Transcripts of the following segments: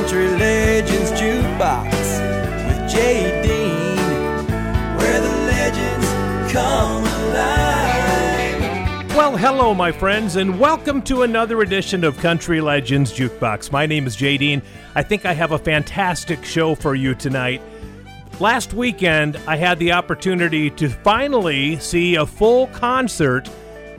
Country Legends Jukebox with Jay Dean, where the legends come alive. Well, hello, my friends, and welcome to another edition of Country Legends Jukebox. My name is Jay Dean. I think I have a fantastic show for you tonight. Last weekend, I had the opportunity to finally see a full concert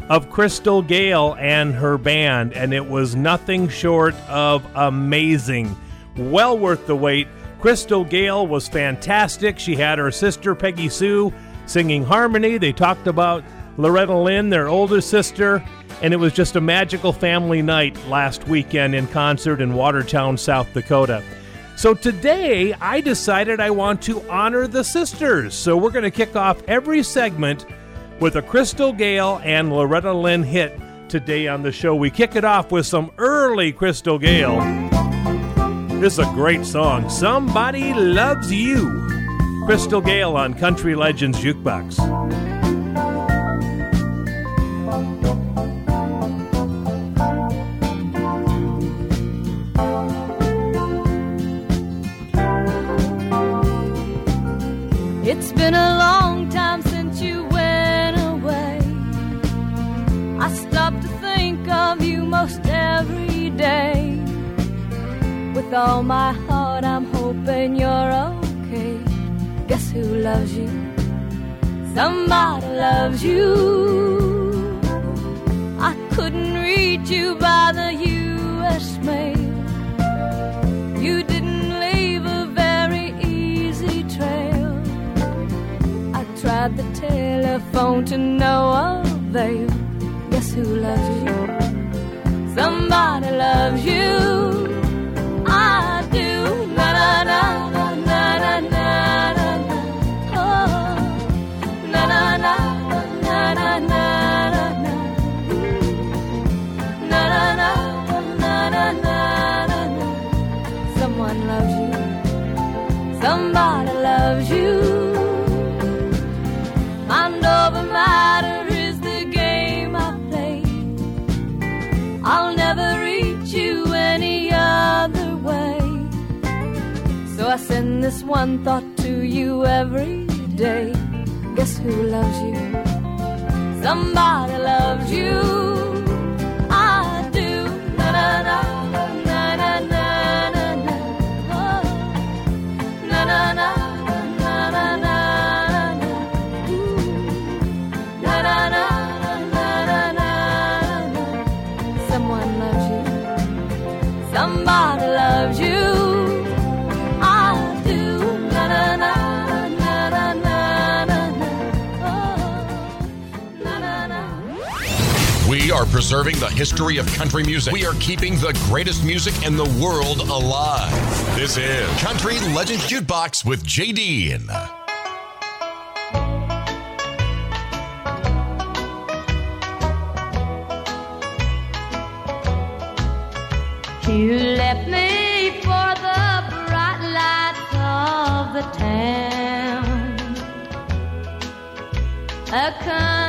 of Crystal Gayle and her band, and it was nothing short of amazing. Well worth the wait. Crystal Gayle was fantastic. She had her sister Peggy Sue singing harmony. They talked about Loretta Lynn, their older sister, and it was just a magical family night last weekend in concert in Watertown, South Dakota. So today I decided I want to honor the sisters. So we're going to kick off every segment with a Crystal Gayle and Loretta Lynn hit today on the show. We kick it off with some early Crystal Gayle. This is a great song. Somebody Loves You. Crystal Gayle on Country Legends Jukebox. It's been a long time With all my heart, I'm hoping you're okay. Guess who loves you? Somebody loves you. I couldn't reach you by the U.S. mail. You didn't leave a very easy trail. I tried the telephone to no avail. Guess who loves you? Somebody loves you. Na na na I send this one thought to you every day. Guess who loves you? Somebody loves you. I do. Na na na na na na na. Oh. Na na na We are preserving the history of country music. We are keeping the greatest music in the world alive. This is Country Legends Jukebox with JD. You left me for the bright lights of the town. A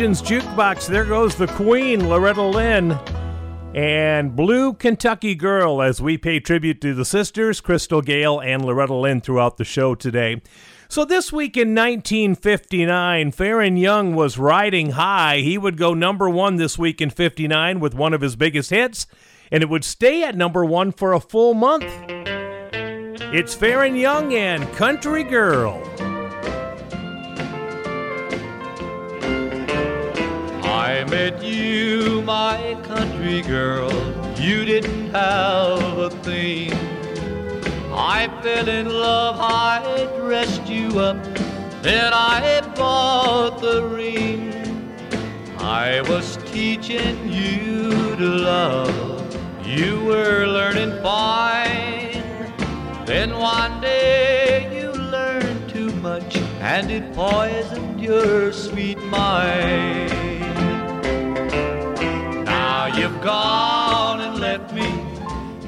Legends Jukebox. There goes the Queen, Loretta Lynn. And Blue Kentucky Girl, as we pay tribute to the sisters, Crystal Gayle and Loretta Lynn, throughout the show today. So, this week in 1959, Faron Young was riding high. He would go number one this week in 59 with one of his biggest hits, and it would stay at number one for a full month. It's Faron Young and Country Girl. I met you, my country girl. You didn't have a thing. I fell in love, I dressed you up, then I bought the ring. I was teaching you to love, you were learning fine. Then one day you learned too much, and it poisoned your sweet mind. You've gone and left me.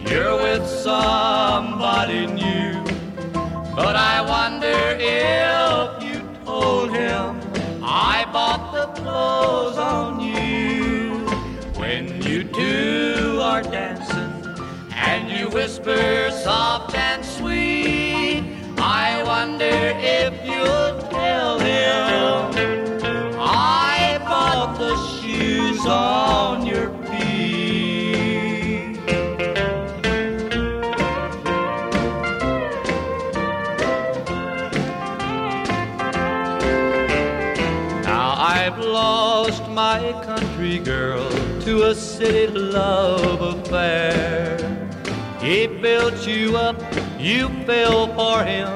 You're with somebody new. But I wonder if you told him I bought the clothes on you. When you two are dancing and you whisper soft and sweet, I wonder if you'll tell him I bought the shoes on my country girl to a city love affair. He built you up, you fell for him.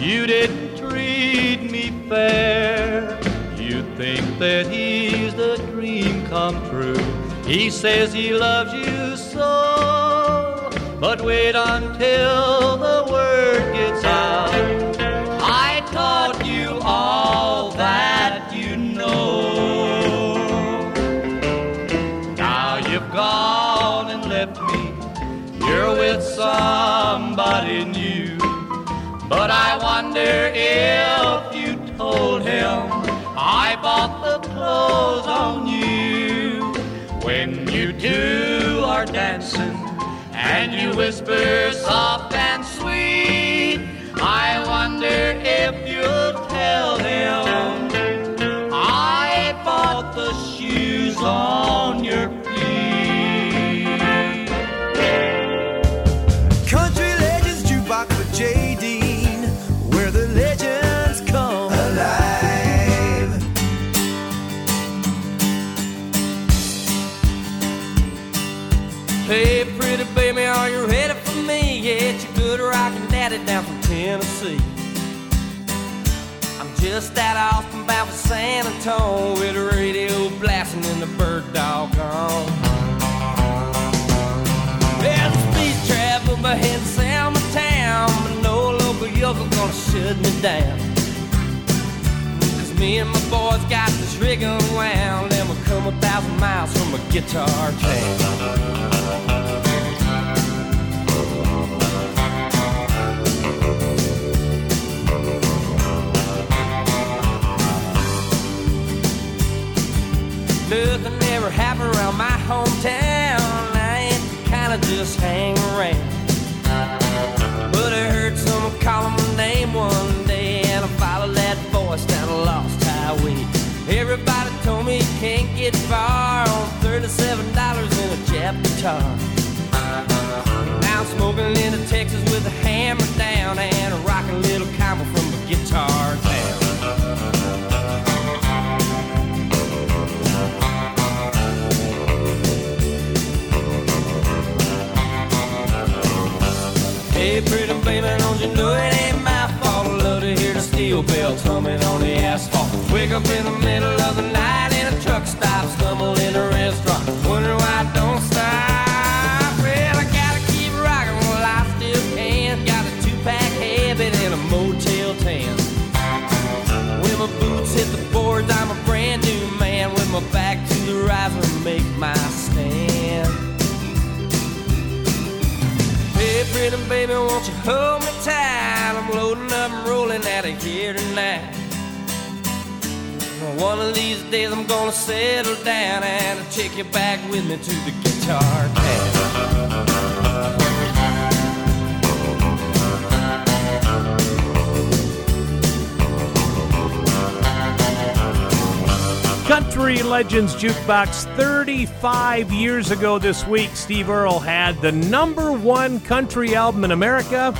You didn't treat me fair. You think that he's the dream come true. He says he loves you so. But wait until the word But I wonder if you told him I bought the clothes on you. When you two are dancing and you whisper soft and sweet, I wonder if daddy down from Tennessee. I'm just that off from bound for San Antonio with the radio blasting and the bird dog on. Yeah, the speed trap up ahead in Selma town, but no local yokel gonna shut me down. Cause me and my boys got this rig unwound, and we'll come a thousand miles from a guitar town. Just hang around. But I heard someone calling my name one day, and I followed that voice down a lost highway. Everybody told me you can't get far on thirty-seven dollars in a Jap guitar. Now I'm smoking into Texas with a hammer down and a rockin' little combo from a guitar town. Hey, pretty baby, don't you know it ain't my fault? I love to hear the steel bells humming on the asphalt. Wake up in the middle of the night in a truck stop, stumble in a restaurant, baby, won't you hold me tight? I'm loading up and rolling out of here tonight. One of these days I'm gonna settle down and I'll take you back with me to the guitar town. Country Legends Jukebox 35 years ago this week, Steve Earle had the number one country album in America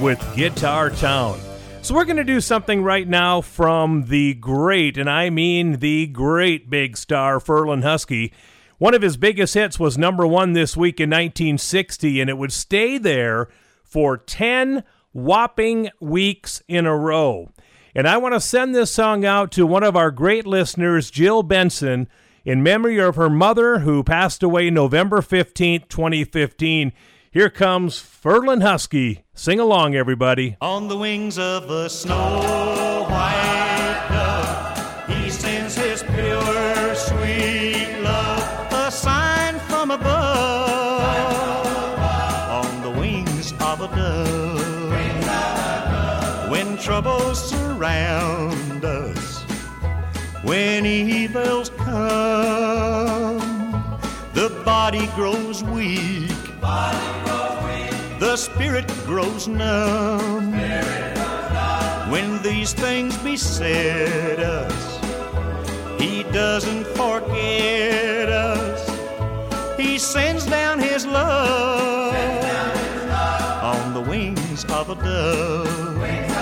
with Guitar Town. So we're going to do something right now from the great, and I mean the great big star, Ferlin Husky. One of his biggest hits was number one this week in 1960, and it would stay there for 10 whopping weeks in a row. And I want to send this song out to one of our great listeners, Jill Benson, in memory of her mother who passed away November 15th, 2015. Here comes Ferlin Husky. Sing along, everybody. On the wings of a snow white dove, he sends his pure, sweet love, a sign from above. On the wings of a dove, when troubles surround us, when evils come, the body grows weak. The spirit grows numb. When these things beset us, He doesn't forget us. He sends down His love on the wings of a dove.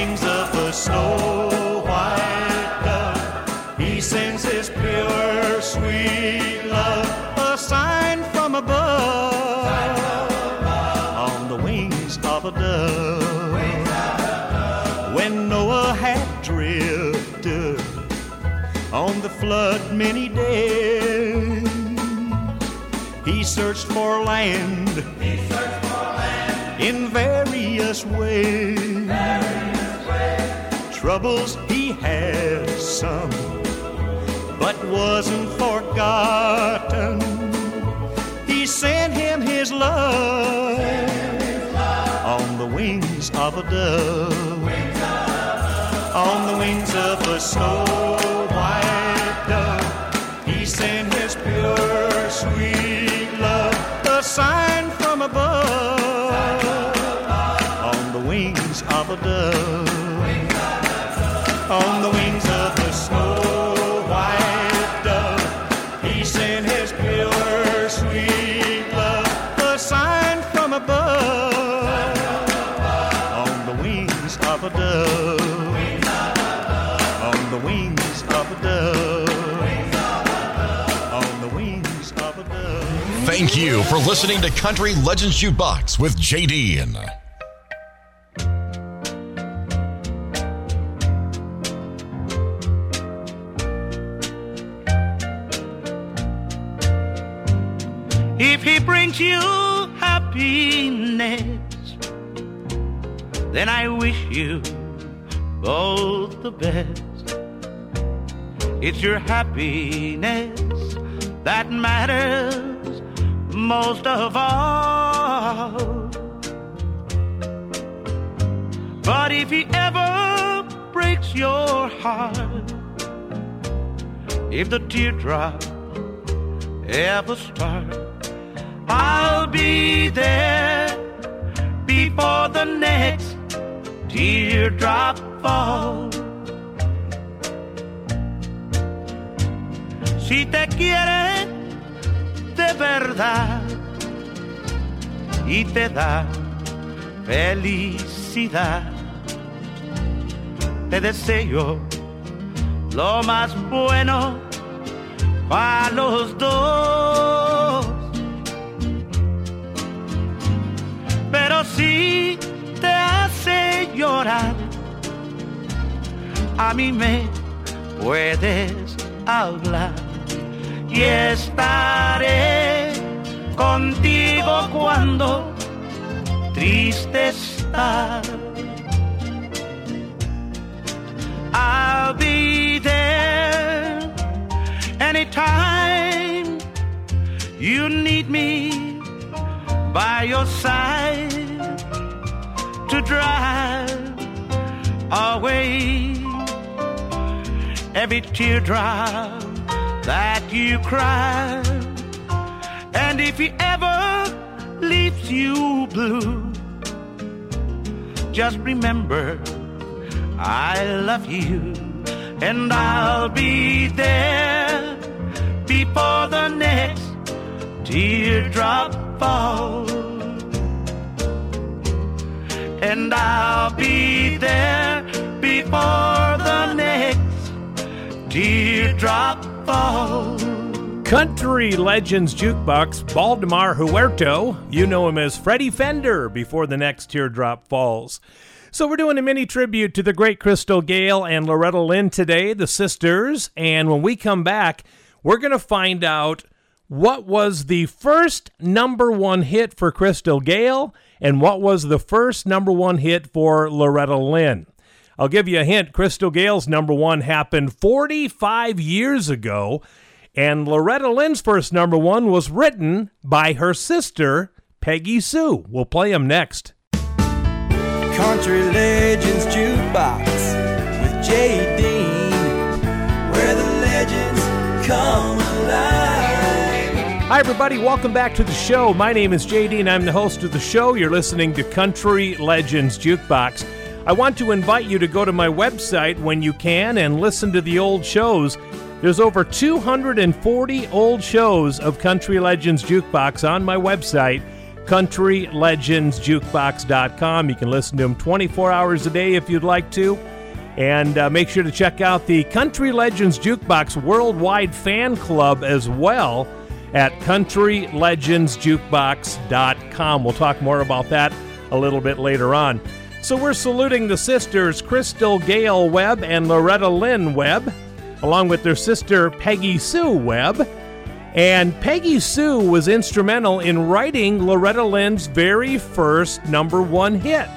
Wings of a snow white dove, He sends His pure, sweet love, a sign from above on the wings of a dove. When Noah had drifted on the flood many days, he searched for land. In various ways. Troubles he had some, but wasn't forgotten. He sent him his love on the wings of a dove. On the wings of a snow white dove. He sent his pure, sweet love, a sign from above. On the wings of a dove. On the wings of a snow white dove. He sent his pure, sweet love, a sign from above. On the wings of a dove. On the wings of a dove. On the wings of a dove. Thank you for listening to Country Legends Jukebox with JD. You happiness, then I wish you both the best. It's your happiness that matters most of all. But if he ever breaks your heart, if the teardrop ever start, I'll be there before the next teardrop falls. Si te quiere de verdad y te da felicidad, te deseo lo más bueno a los dos. Pero si te hace llorar, a mí me puedes hablar y estaré contigo cuando triste estás. I'll be there anytime you need me. By your side to drive away every teardrop that you cry. And if he ever leaves you blue, just remember I love you and I'll be there before the next teardrop falls. And I'll be there before the next teardrop falls. Country Legends Jukebox, Baldemar Huerta. You know him as Freddy Fender before the next teardrop falls. So, we're doing a mini tribute to the great Crystal Gayle and Loretta Lynn today, the sisters. And when we come back, we're going to find out what was the first number one hit for Crystal Gayle and what was the first number one hit for Loretta Lynn. I'll give you a hint Crystal Gayle's number one happened 45 years ago, and Loretta Lynn's first number one was written by her sister, Peggy Sue. We'll play them next. Country Legends Jukebox with where the legends come alive. Hi, everybody. Welcome back to the show. My name is JD, and I'm the host of the show. You're listening to Country Legends Jukebox. I want to invite you to go to my website when you can and listen to the old shows. There's over 240 old shows of Country Legends Jukebox on my website, countrylegendsjukebox.com. You can listen to them 24 hours a day if you'd like to. And uh, make sure to check out the Country Legends Jukebox Worldwide Fan Club as well at countrylegendsjukebox.com. We'll talk more about that a little bit later on. So we're saluting the sisters Crystal Gayle Webb and Loretta Lynn Webb, along with their sister Peggy Sue Webb. And Peggy Sue was instrumental in writing Loretta Lynn's very first number one hit.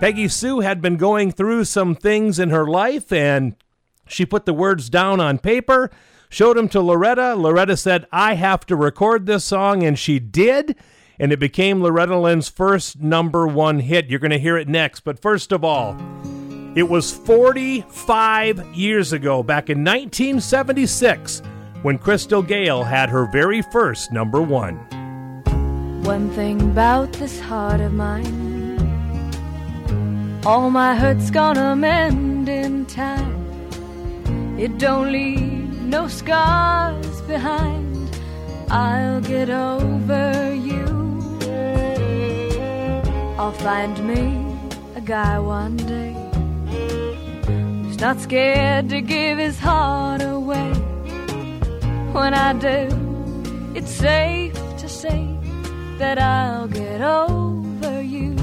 Peggy Sue had been going through some things in her life and she put the words down on paper, showed them to Loretta. Loretta said, I have to record this song, and she did. And it became Loretta Lynn's first number one hit. You're going to hear it next. But first of all, it was 45 years ago, back in 1976, when Crystal Gayle had her very first number one. One thing about this heart of mine, all my hurt's gonna mend in time. It don't leave no scars behind. I'll get over you. I'll find me a guy one day who's not scared to give his heart away. When I do, it's safe to say that I'll get over you.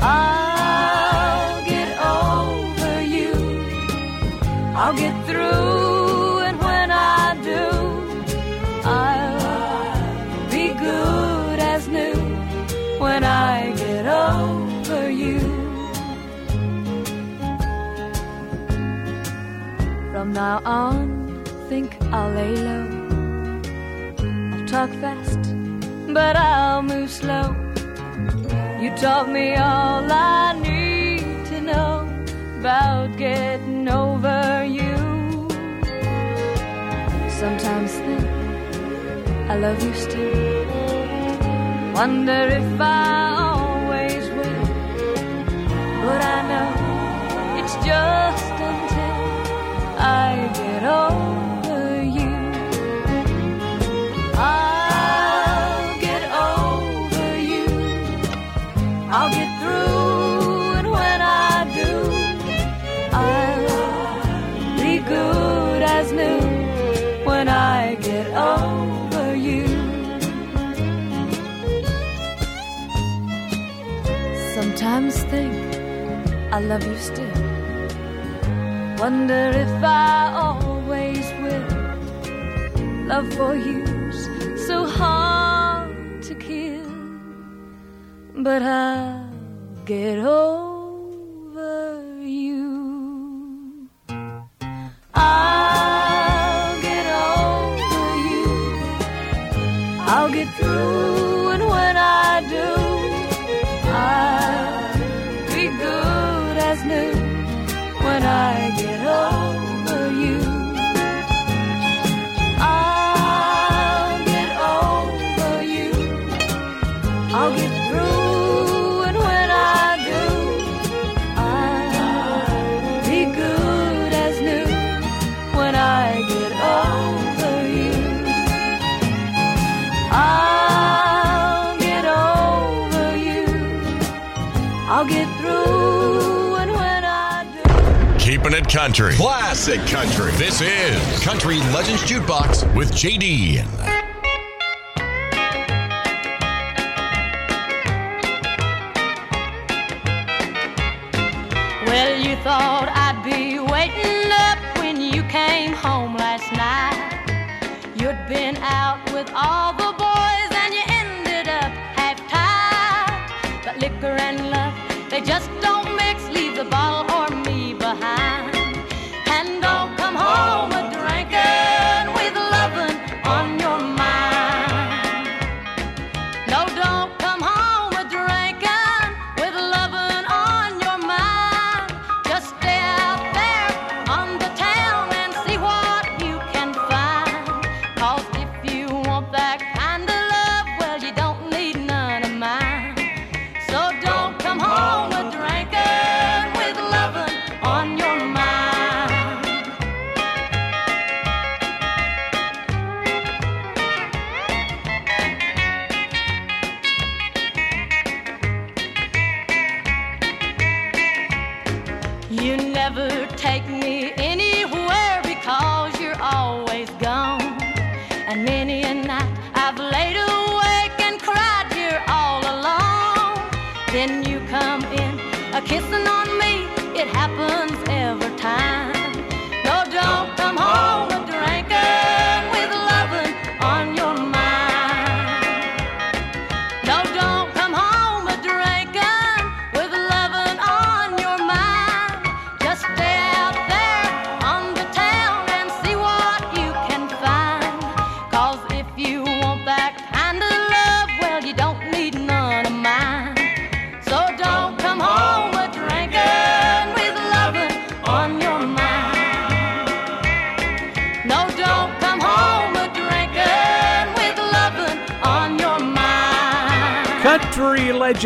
I'll I'll get through, and when I do, I'll be good as new when I get over you. From now on, think I'll lay low. I'll talk fast, but I'll move slow. You taught me all I need to know about getting over. Sometimes think I love you still. Wonder if I always will. But I know it's just until I get over you. I'll get over you. I'll get Sometimes think I love you still. Wonder if I always will. Love for you's so hard to kill, but I'll get over do. Country. Classic country. This is Country Legends Jukebox with JD.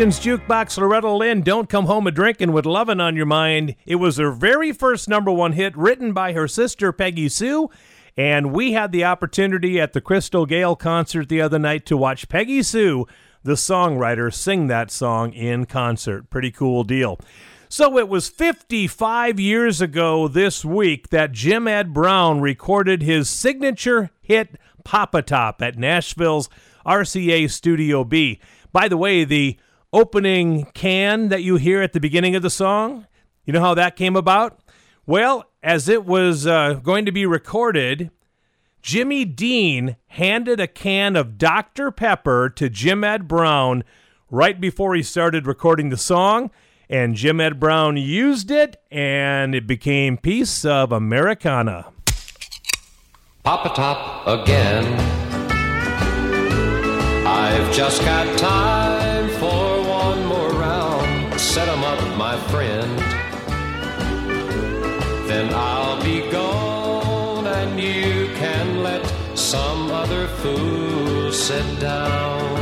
Legends Jukebox Loretta Lynn, Don't Come Home a Drinkin' with Lovin' on Your Mind. It was her very first number one hit written by her sister Peggy Sue. And we had the opportunity at the Crystal Gayle concert the other night to watch Peggy Sue, the songwriter, sing that song in concert. Pretty cool deal. So it was 55 years ago this week that Jim Ed Brown recorded his signature hit Pop a Top at Nashville's RCA Studio B. By the way, the opening can that you hear at the beginning of the song, you know how that came about? Well, as it was uh, going to be recorded, Jimmy Dean handed a can of Dr. Pepper to Jim Ed Brown right before he started recording the song, and Jim Ed Brown used it, and it became Piece of Americana. Pop a Top again. I've just got time other fool sit down.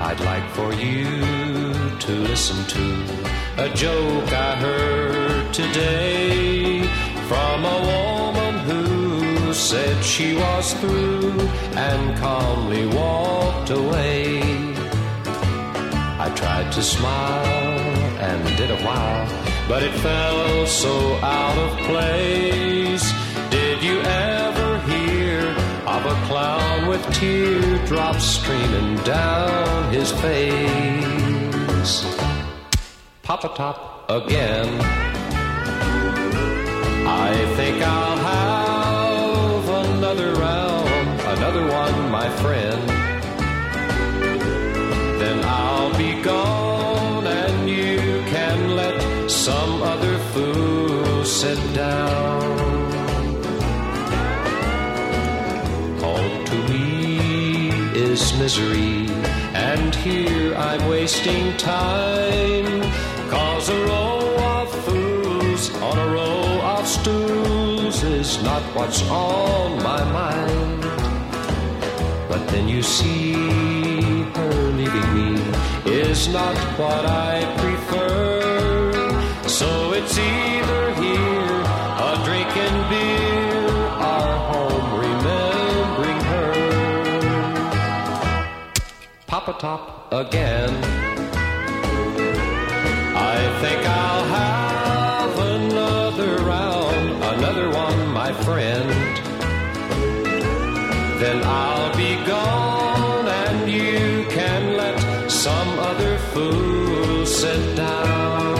I'd like for you to listen to a joke I heard today from a woman who said she was through and calmly walked away. I tried to smile and did a while, but it felt so out of place. Clown with teardrops streaming down his face? Pop a Top again. I think I'll have another round, another one, my friend. Misery. And here I'm wasting time. Cause a row of fools on a row of stools is not what's on my mind. But then you see her leaving me is not what I prefer. So it's either Pop a Top again. I think I'll have another round, another one, my friend. Then I'll be gone, and you can let some other fool sit down.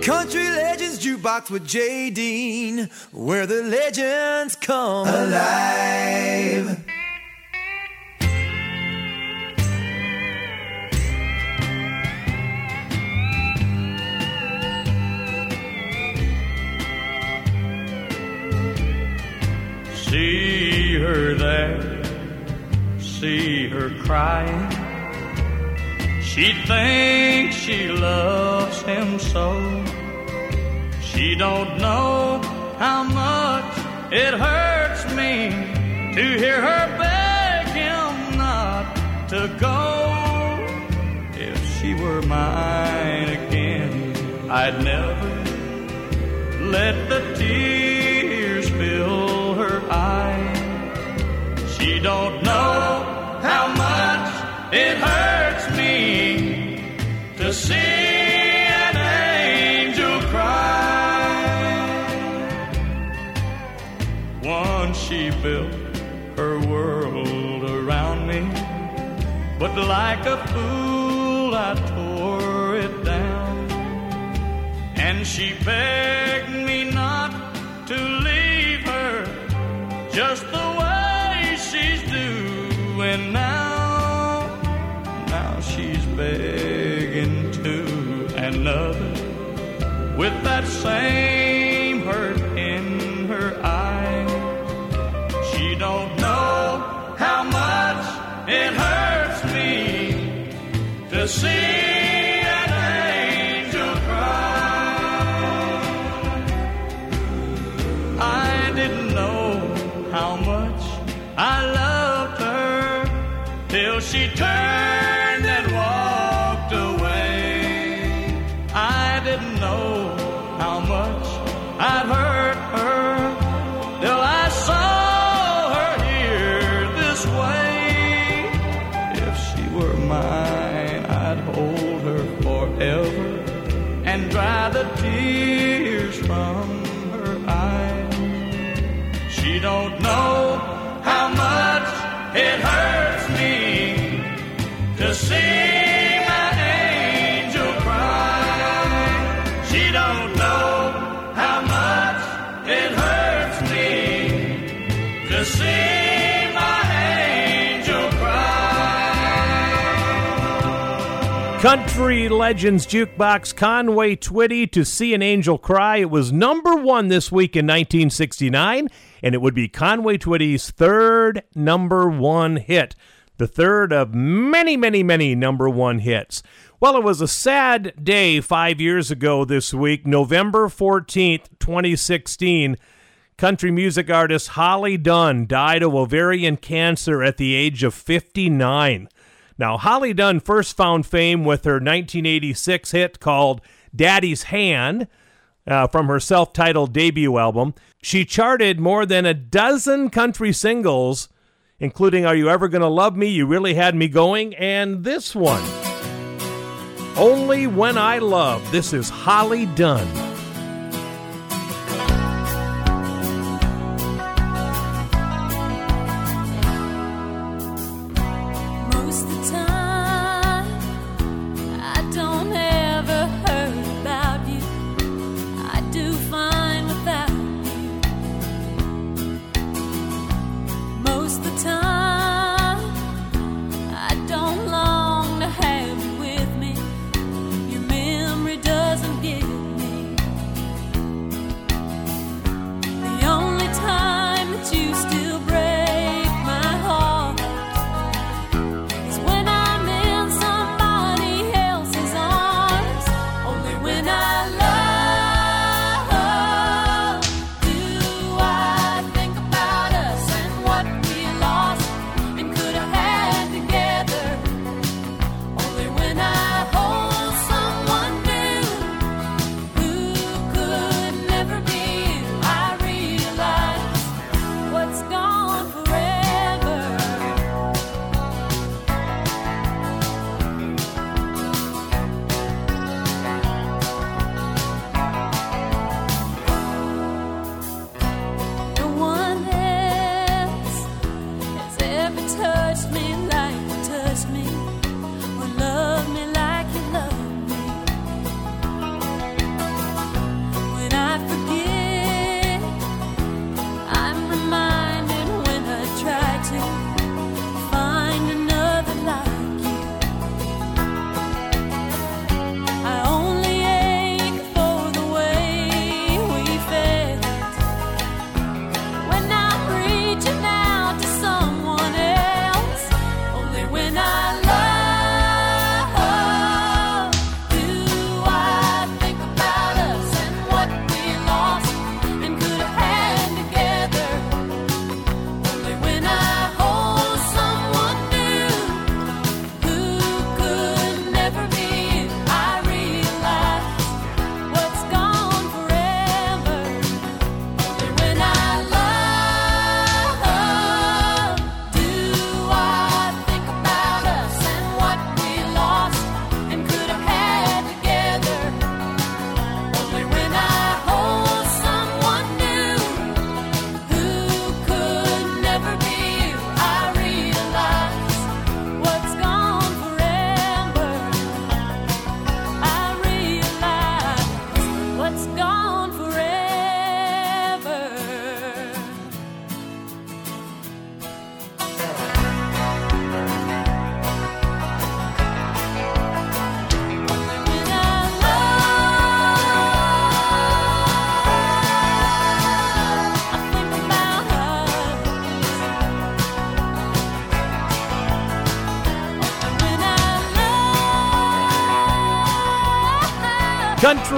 Country Legends Jukebox with J. Dean, where the legends come alive. See her there, see her crying. She thinks she loves him so. She don't know how much it hurts me to hear her beg him not to go. If she were mine again, I'd never let the tears don't know how much it hurts me to see an angel cry. Once she built her world around me, but like a fool I tore it down. And she begged me not to leave her just the with that same hurt in her eyes. She don't know how much it hurts me to see didn't know how much I'd hurt Country Legends Jukebox Conway Twitty to See an Angel Cry. It was number one this week in 1969, and it would be Conway Twitty's third number one hit. The third of many, many, many number one hits. Well, it was a sad day five years ago this week, November 14th, 2016. Country music artist Holly Dunn died of ovarian cancer at the age of 59. Now, Holly Dunn first found fame with her 1986 hit called Daddy's Hand uh, from her self titled debut album. She charted more than a dozen country singles, including Are You Ever Gonna Love Me? You Really Had Me Going, and this one, Only When I Love. This is Holly Dunn.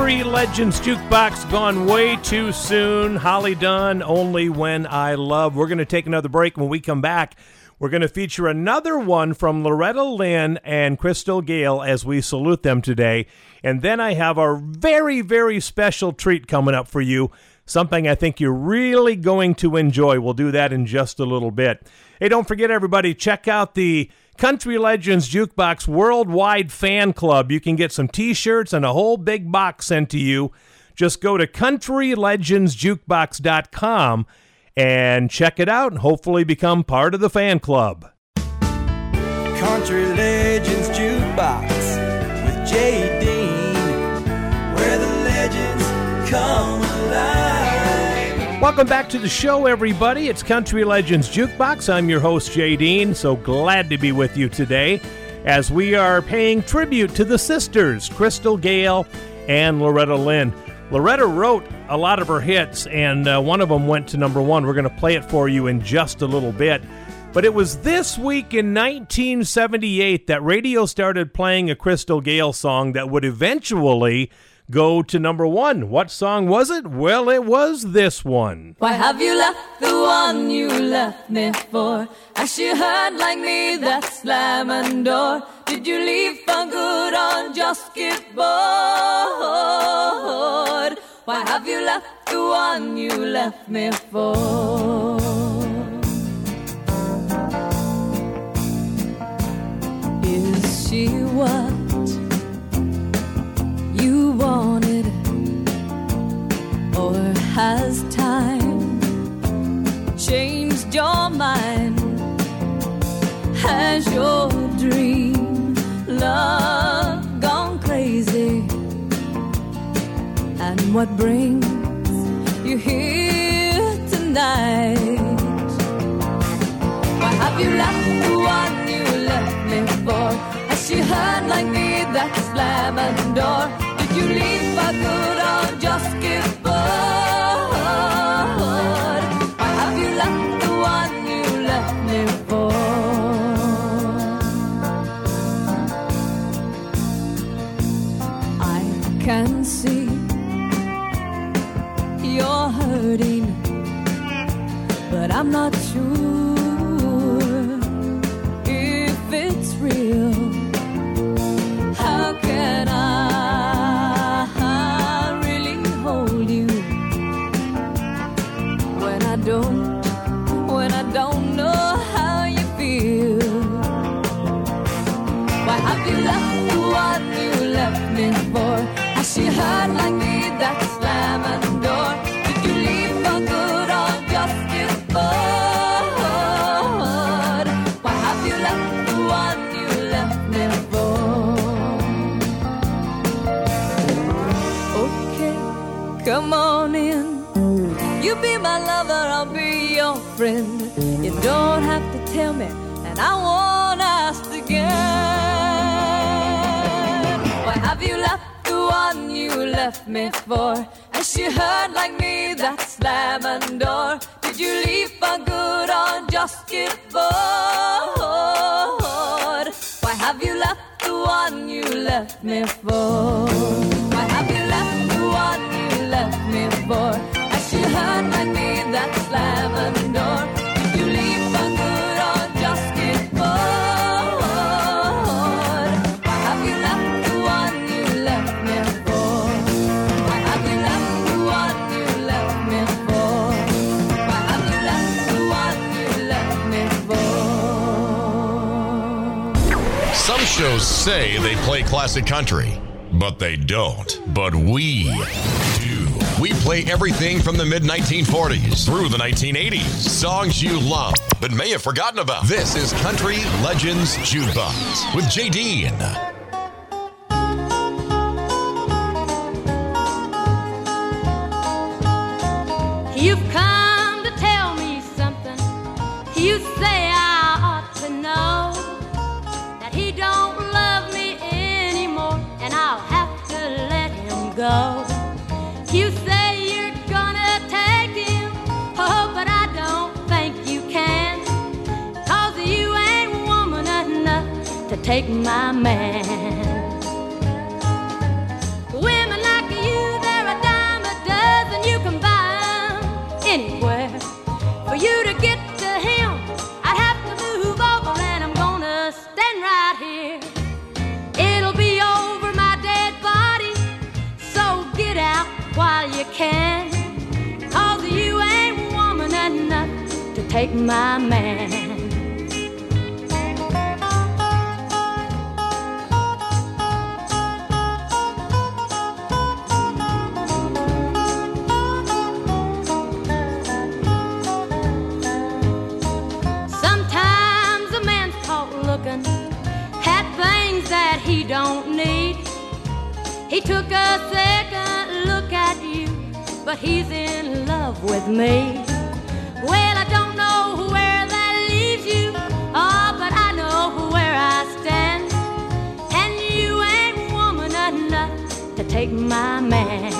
Country Legends Jukebox gone way too soon. Holly Dunn, Only When I Love. We're going to take another break. When we come back, we're going to feature another one from Loretta Lynn and Crystal Gayle as we salute them today. And then I have a very, very special treat coming up for you. Something I think you're really going to enjoy. We'll do that in just a little bit. Hey, don't forget, everybody, check out the Country Legends Jukebox Worldwide Fan Club. You can get some t shirts and a whole big box sent to you. Just go to countrylegendsjukebox.com and check it out and hopefully become part of the fan club. Country Legends Jukebox Welcome back to the show, everybody. It's Country Legends Jukebox. I'm your host, Jay Dean. So glad to be with you today as we are paying tribute to the sisters, Crystal Gayle and Loretta Lynn. Loretta wrote a lot of her hits, and uh, one of them went to number one. We're going to play it for you in just a little bit. But it was this week in 1978 that radio started playing a Crystal Gayle song that would eventually go to number one. What song was it? Well, it was this one. Why have you left the one you left me for? As you heard like me that slamming door. Did you leave for good or just get bored? Why have you left the one you left me for? Is she what what brings you here tonight? Why have you left the one you left me for? Has she heard like me that slamming door? Left me for? Has she heard like me that slamming door? Did you leave for good or just get bored? Why have you left the one you left me for? Why have you left the one you left me for? Has she heard like me that slamming shows say they play classic country, but they don't. But we do. We play everything from the mid 1940s through the 1980s. Songs you love but may have forgotten about. This is Country Legends Jukebox with J.D. You've come to tell me something. You say You say you're gonna take him, oh, but I don't think you can, cause you ain't woman enough to take my man. My man. Sometimes a man's caught looking at things that he don't need. He took a second look at you, but he's in love with me. Take my man.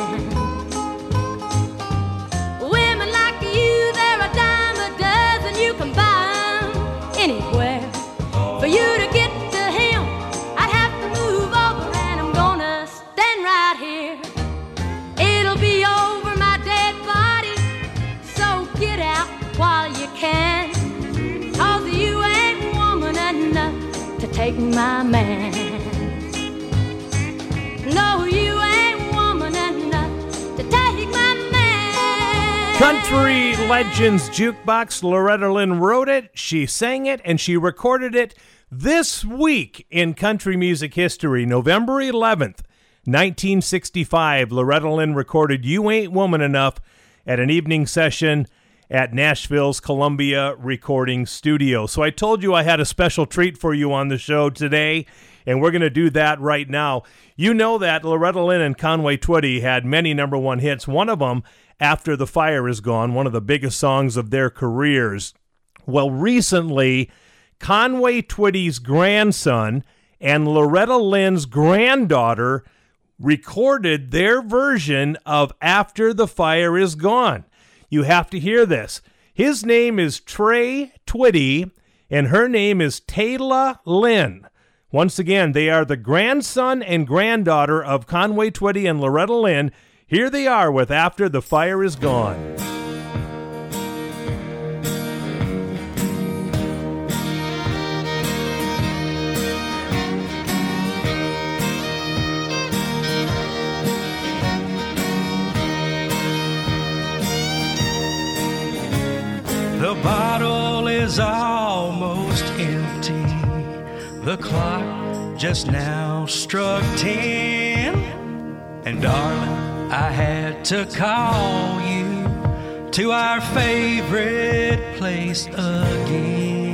Women like you, they're a dime a dozen. You can buy 'em anywhere. For you to get to him, I'd have to move over, and I'm gonna stand right here. It'll be over my dead body, so get out while you can. Cause you ain't woman enough to take my man. Legends Jukebox. Loretta Lynn wrote it, she sang it, and she recorded it this week in country music history, November 11th, 1965. Loretta Lynn recorded You Ain't Woman Enough at an evening session at Nashville's Columbia Recording Studio. So I told you I had a special treat for you on the show today, and we're going to do that right now. You know that Loretta Lynn and Conway Twitty had many number one hits. One of them, After the Fire Is Gone, one of the biggest songs of their careers. Well, recently, Conway Twitty's grandson and Loretta Lynn's granddaughter recorded their version of After the Fire Is Gone. You have to hear this. His name is Trey Twitty, and her name is Tayla Lynn. Once again, they are the grandson and granddaughter of Conway Twitty and Loretta Lynn. Here they are with After the Fire Is Gone. The bottle is almost empty. The clock just now struck ten. And darling, I had to call you to our favorite place again.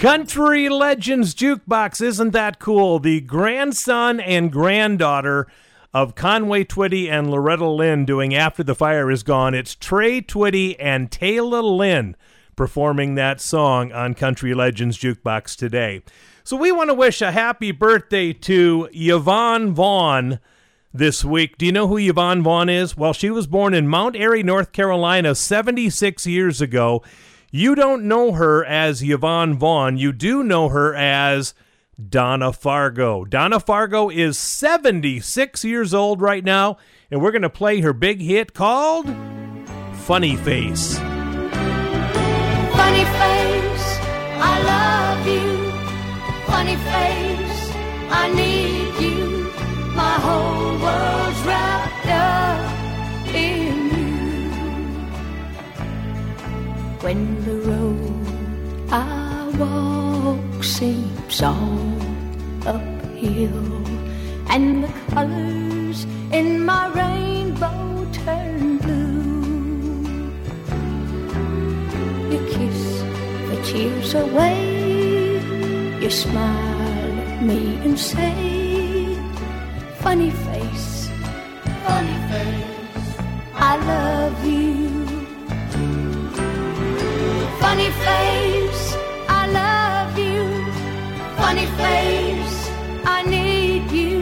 Country Legends Jukebox. Isn't that cool? The grandson and granddaughter of Conway Twitty and Loretta Lynn doing After the Fire is Gone. It's Trey Twitty and Tayla Lynn performing that song on Country Legends Jukebox today. So we want to wish a happy birthday to Yvonne Vaughn this week. Do you know who Yvonne Vaughn is? Well, she was born in Mount Airy, North Carolina 76 years ago. You don't know her as Yvonne Vaughn. You do know her as Donna Fargo. Donna Fargo is 76 years old right now, and we're going to play her big hit called Funny Face. Funny face, I love you. Funny face, I need when the road I walk seems all uphill, and the colors in my rainbow turn blue. You kiss the tears away, you smile at me and say, Funny face, I love you. Funny face, I need you.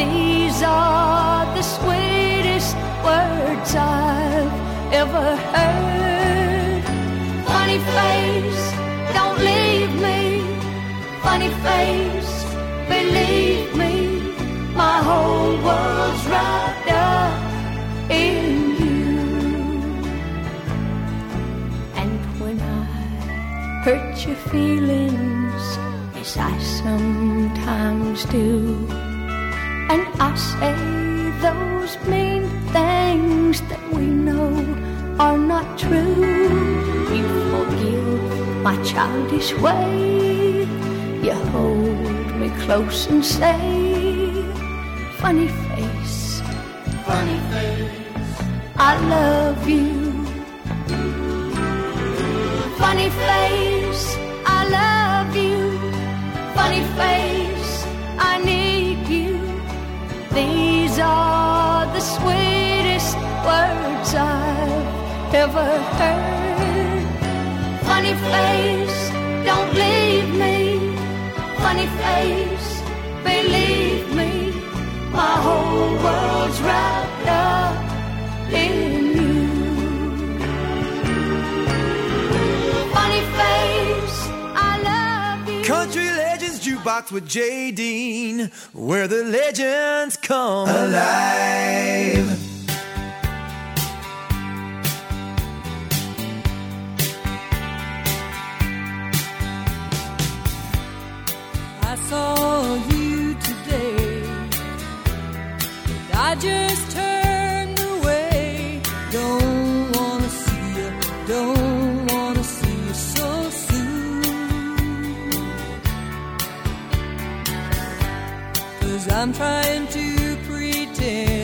These are the sweetest words I've ever heard. Funny face, don't leave me. Funny face, believe me. My whole world's your feelings, as I sometimes do, and I say those mean things that we know are not true, you forgive my childish way. You hold me close and say, Funny face, funny face, I love you. Funny face, Funny face, I need you. These are the sweetest words I've ever heard. Funny face, don't leave me. Funny face, believe me. My whole world's wrapped up in Jukebox with Jay Dean, where the legends come alive. I saw you today. I just turned I'm trying to pretend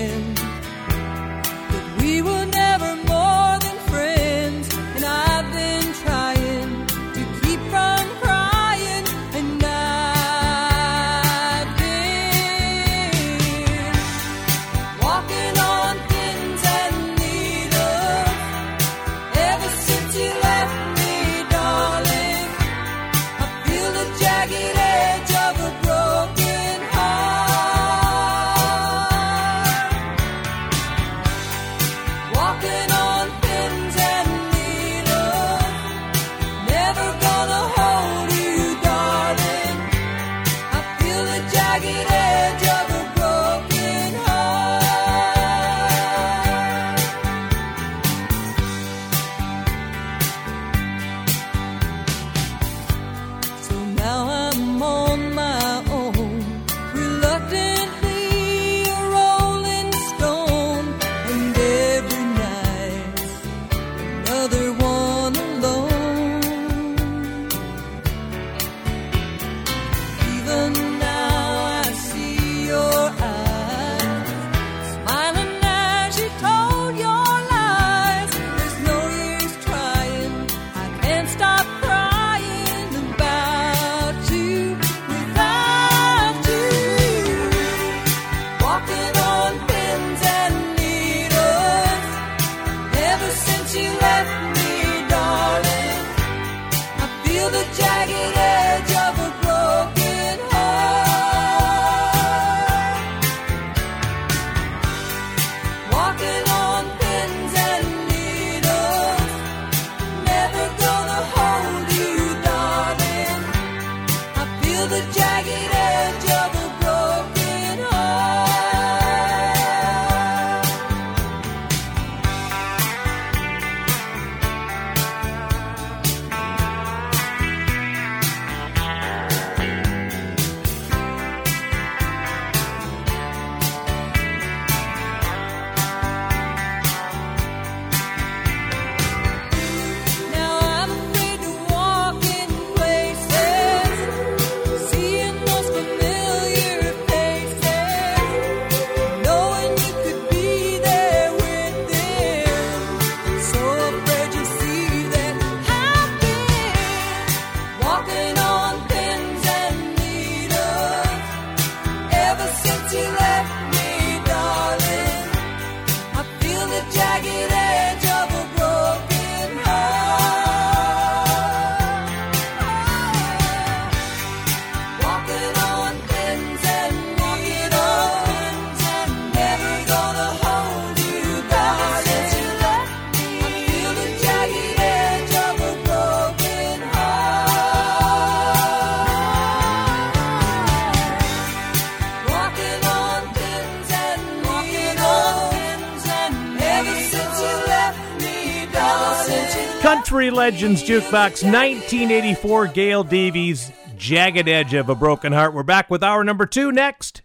Country Legends Jukebox 1984 Gail Davies Jagged Edge of a Broken Heart. We're back with hour number two next.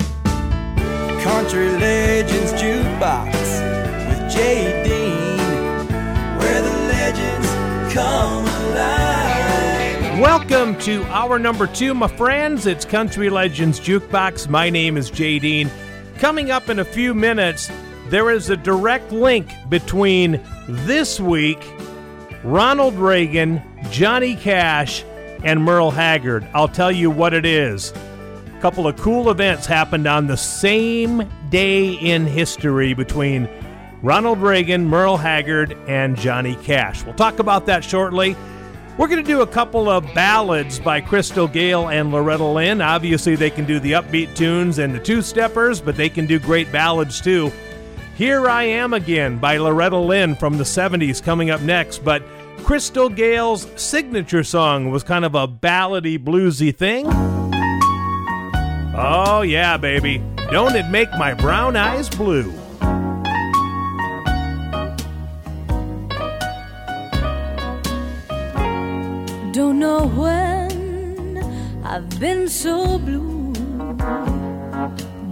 Country Legends Jukebox with Jay Dean, where the legends come alive. Welcome to hour number two, my friends. It's Country Legends Jukebox. My name is Jay Dean. Coming up in a few minutes, there is a direct link between this week, Ronald Reagan, Johnny Cash, and Merle Haggard. I'll tell you what it is. A couple of cool events happened on the same day in history between Ronald Reagan, Merle Haggard, and Johnny Cash. We'll talk about that shortly. We're going to do a couple of ballads by Crystal Gayle and Loretta Lynn. Obviously, they can do the upbeat tunes and the two steppers, but they can do great ballads too. Here I Am Again by Loretta Lynn from the 70s coming up next, but Crystal Gayle's signature song was kind of a ballady, bluesy thing. Oh, yeah, baby. Don't it make my brown eyes blue? Don't know when I've been so blue.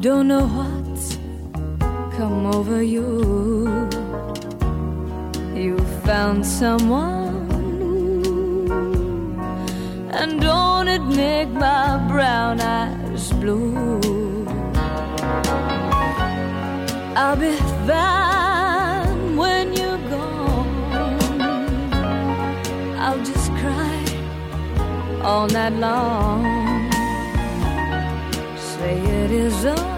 Don't know what's come over you. You found someone new. And don't it make my brown eyes blue? I'll be fine when you're gone. I'll just cry all night long. Say it is untrue.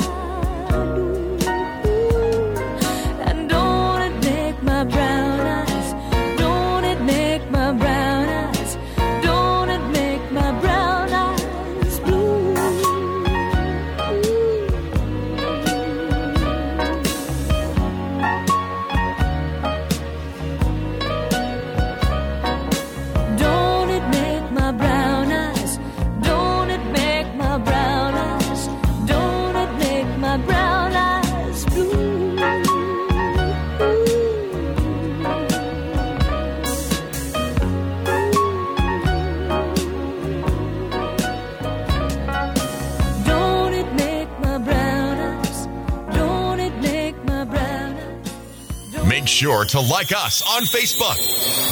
sure to like us on Facebook.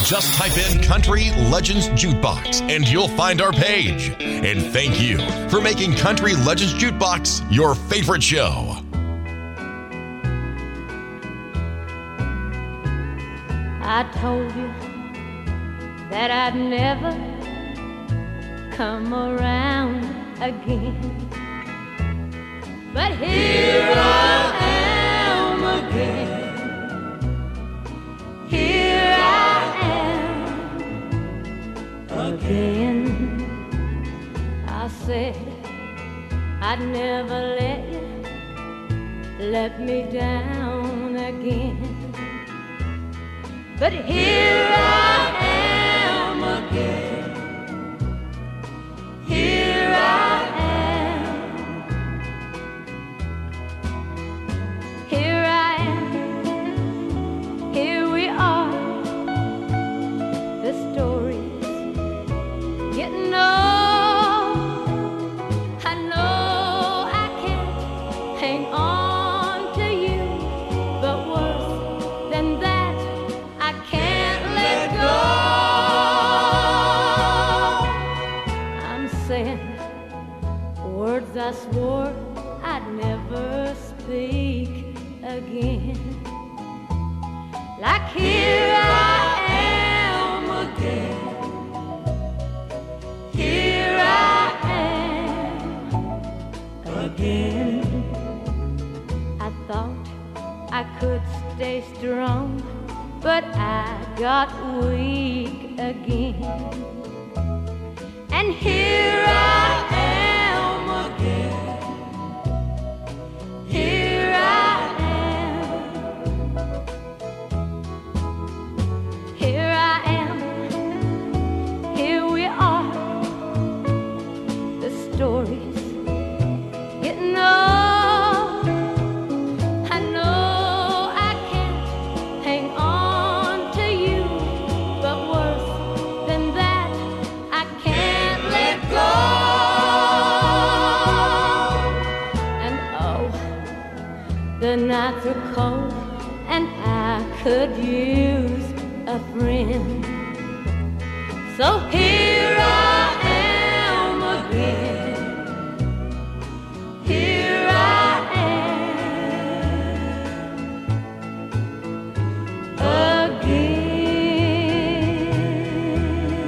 Just type in Country Legends Jukebox and you'll find our page. And thank you for making Country Legends Jukebox your favorite show. I told you that I'd never come around again. But here I am again. I said I'd never let you let me down again. But here I am again. Here I stay strong, but I got weak again. And here I am. And I could use a friend. So here I am again. Here I am again.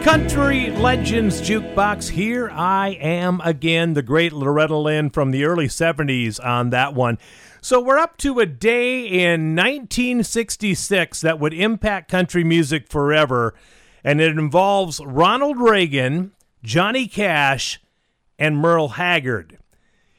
Country Legends Jukebox. Here I am again, the great Loretta Lynn from the early 70s on that one. So we're up to a day in 1966 that would impact country music forever, and it involves Ronald Reagan, Johnny Cash, and Merle Haggard.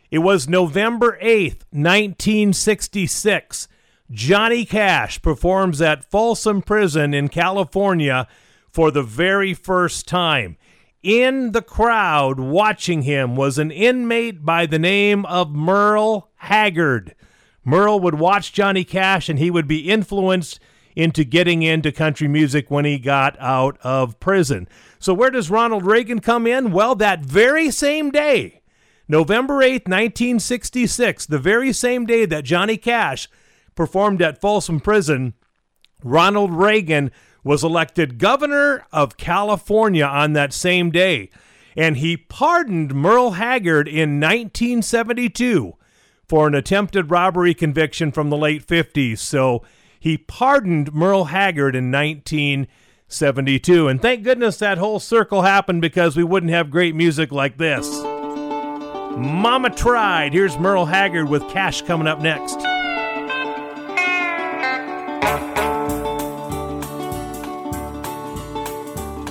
It was November 8th, 1966. Johnny Cash performs at Folsom Prison in California for the very first time. In the crowd watching him was an inmate by the name of Merle Haggard. Merle would watch Johnny Cash and he would be influenced into getting into country music when he got out of prison. So, where does Ronald Reagan come in? Well, that very same day, November 8th, 1966, the very same day that Johnny Cash performed at Folsom Prison, Ronald Reagan was elected governor of California on that same day. And he pardoned Merle Haggard in 1972 for an attempted robbery conviction from the late 50s. So he pardoned Merle Haggard in 1972. And thank goodness that whole circle happened because we wouldn't have great music like this. Mama Tried. Here's Merle Haggard with Cash coming up next.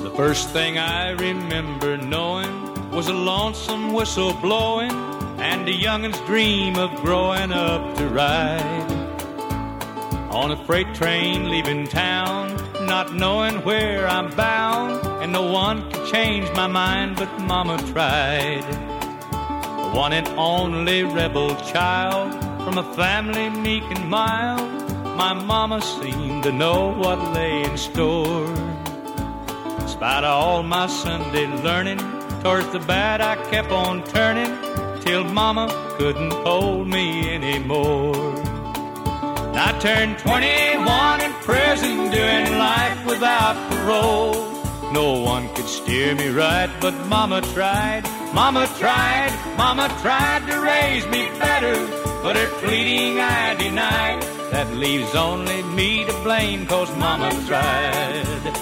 The first thing I remember knowing was a lonesome whistle blowing and a youngin's dream of growing up to ride on a freight train leaving town, not knowing where I'm bound, and no one could change my mind, but Mama tried. The one and only rebel child from a family meek and mild, my Mama seemed to know what lay in store. In spite of all my Sunday learning, towards the bad I kept on turning till Mama couldn't hold me anymore. I turned 21 in prison, doing life without parole. No one could steer me right, but Mama tried, Mama tried, Mama tried to raise me better, but her pleading I denied. That leaves only me to blame, cause Mama tried.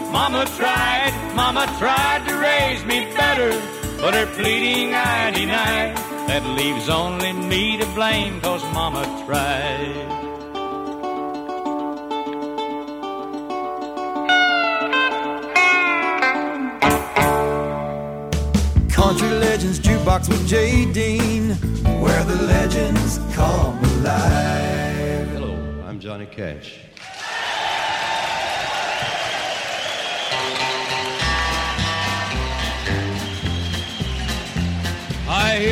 Mama tried, Mama tried to raise me better, but her pleading I denied. That leaves only me to blame, cause Mama tried. Country Legends Jukebox with Jay Dean, where the legends come alive. Hello, I'm Johnny Cash.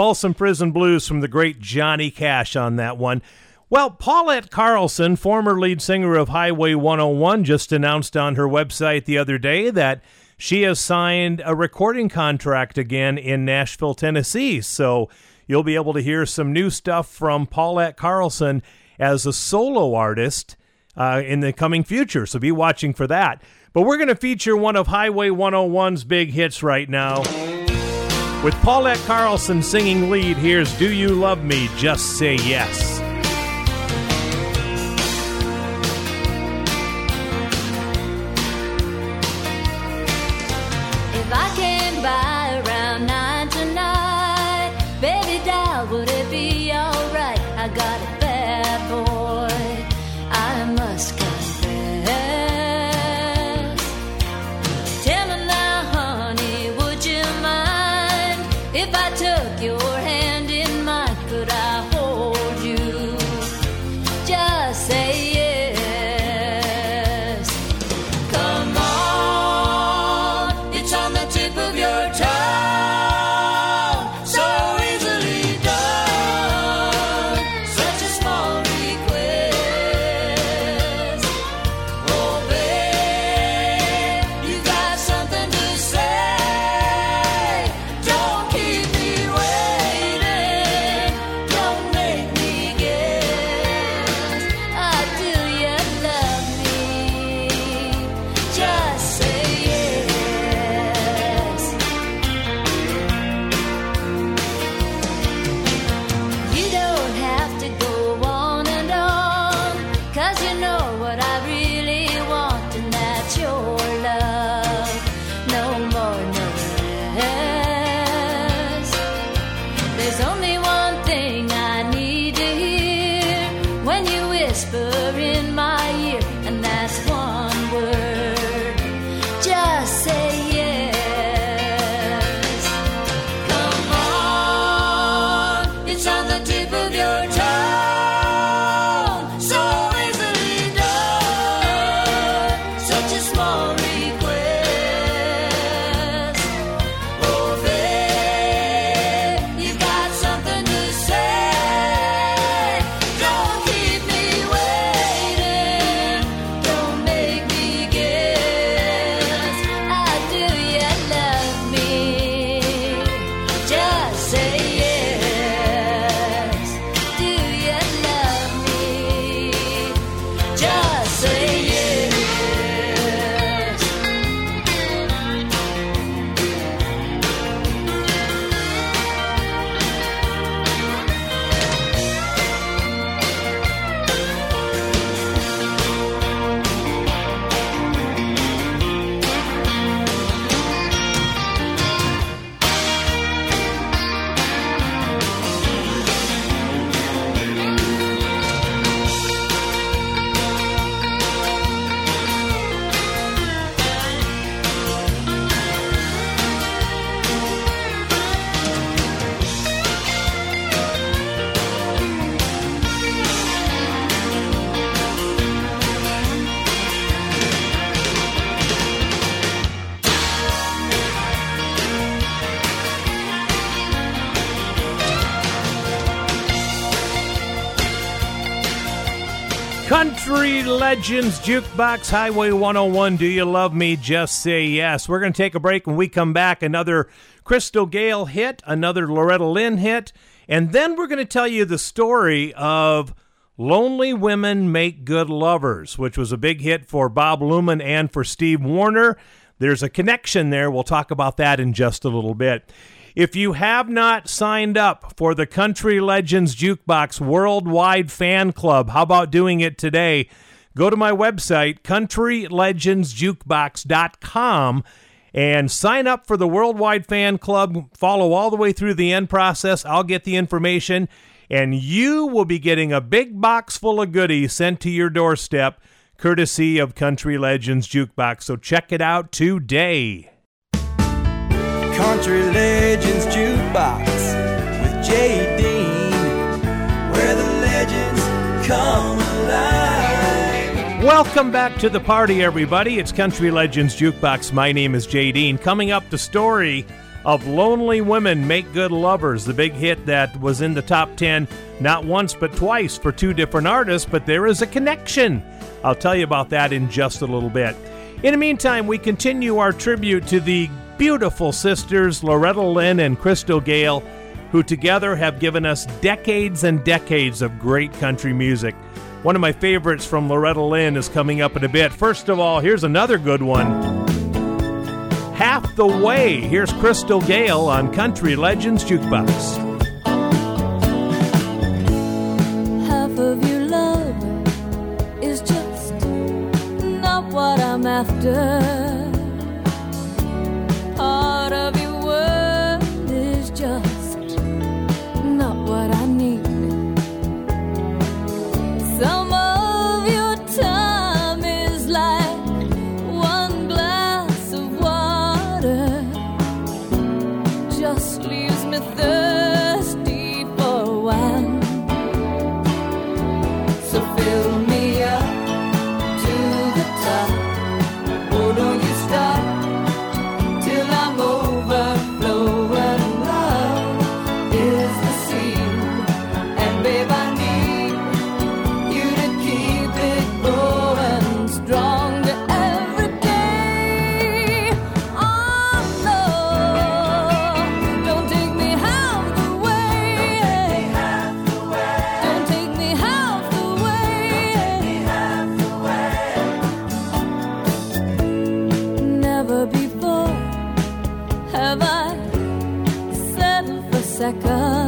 Folsom Prison Blues from the great Johnny Cash on that one. Well, Paulette Carlson, former lead singer of Highway 101, just announced on her website the other day that she has signed a recording contract again in Nashville, Tennessee. So you'll be able to hear some new stuff from Paulette Carlson as a solo artist uh, in the coming future. So be watching for that. But we're going to feature one of Highway 101's big hits right now. With Paulette Carlson singing lead, here's Do You Love Me? Just Say Yes. Legends Jukebox Highway 101. Do you love me? Just say yes. We're going to take a break when we come back. Another Crystal Gayle hit, another Loretta Lynn hit, and then we're going to tell you the story of Lonely Women Make Good Lovers, which was a big hit for Bob Luman and for Steve Wariner. There's a connection there. We'll talk about that in just a little bit. If you have not signed up for the Country Legends Jukebox Worldwide Fan Club, how about doing it today? Go to my website, countrylegendsjukebox.com, and sign up for the Worldwide Fan Club. Follow all the way through the end process. I'll get the information, and you will be getting a big box full of goodies sent to your doorstep, courtesy of Country Legends Jukebox. So check it out today. Country Legends Jukebox with Jay Dean, where the legends come. Welcome back to the party, everybody. It's Country Legends Jukebox. My name is Jay Dean. Coming up, the story of Lonely Women Make Good Lovers, the big hit that was in the top 10 not once but twice for two different artists, but there is a connection. I'll tell you about that in just a little bit. In the meantime, we continue our tribute to the beautiful sisters, Loretta Lynn and Crystal Gayle, who together have given us decades and decades of great country music. One of my favorites from Loretta Lynn is coming up in a bit. First of all, here's another good one. Half the Way. Here's Crystal Gayle on Country Legends Jukebox. Half of your love is just not what I'm after. second.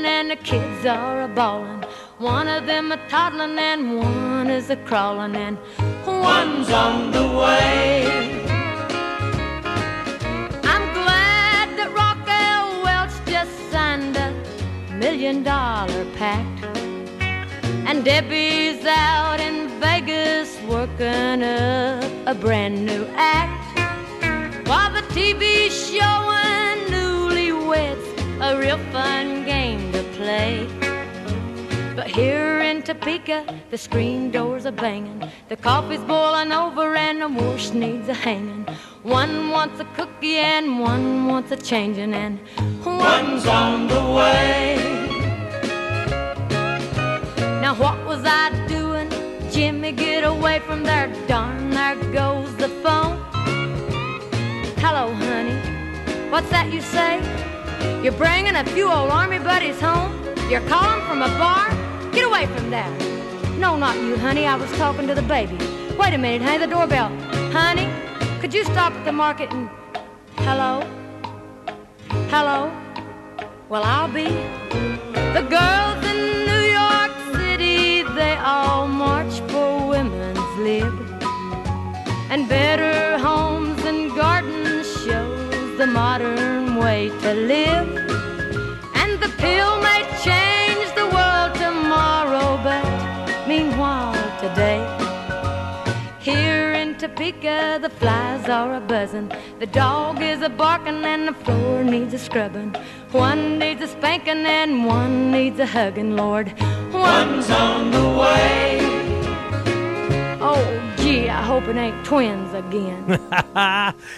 And the kids are a bawling. One of them a toddling, and one is a crawling, and one's on the way. I'm glad that Raquel Welch just signed a million dollar pact. And Debbie's out in Vegas working up a brand new act. While the TV's showing newlyweds a real fun game play. But here in Topeka, the screen doors are banging, the coffee's boiling over, and the wash needs a hanging. One wants a cookie and one wants a changing, and one's on the way. Now what was I doing? Jimmy, get away from there, darn, there goes the phone. Hello, honey. What's that you say? You're bringing a few old army buddies home? You're calling from a bar? Get away from there. No, not you, honey. I was talking to the baby. Wait a minute, honey. The doorbell. Honey, could you stop at the market and. Hello? Hello? Well, I'll be. The girls in New York City, they all march for women's lib. And better homes and gardens shows the modern way to live. And the pill may change the world tomorrow, but meanwhile today, here in Topeka, the flies are a buzzing, the dog is a barking, and the floor needs a scrubbing. One needs a spanking, and one needs a hugging, Lord. One's on the way. Oh, gee, I hope it ain't twins again.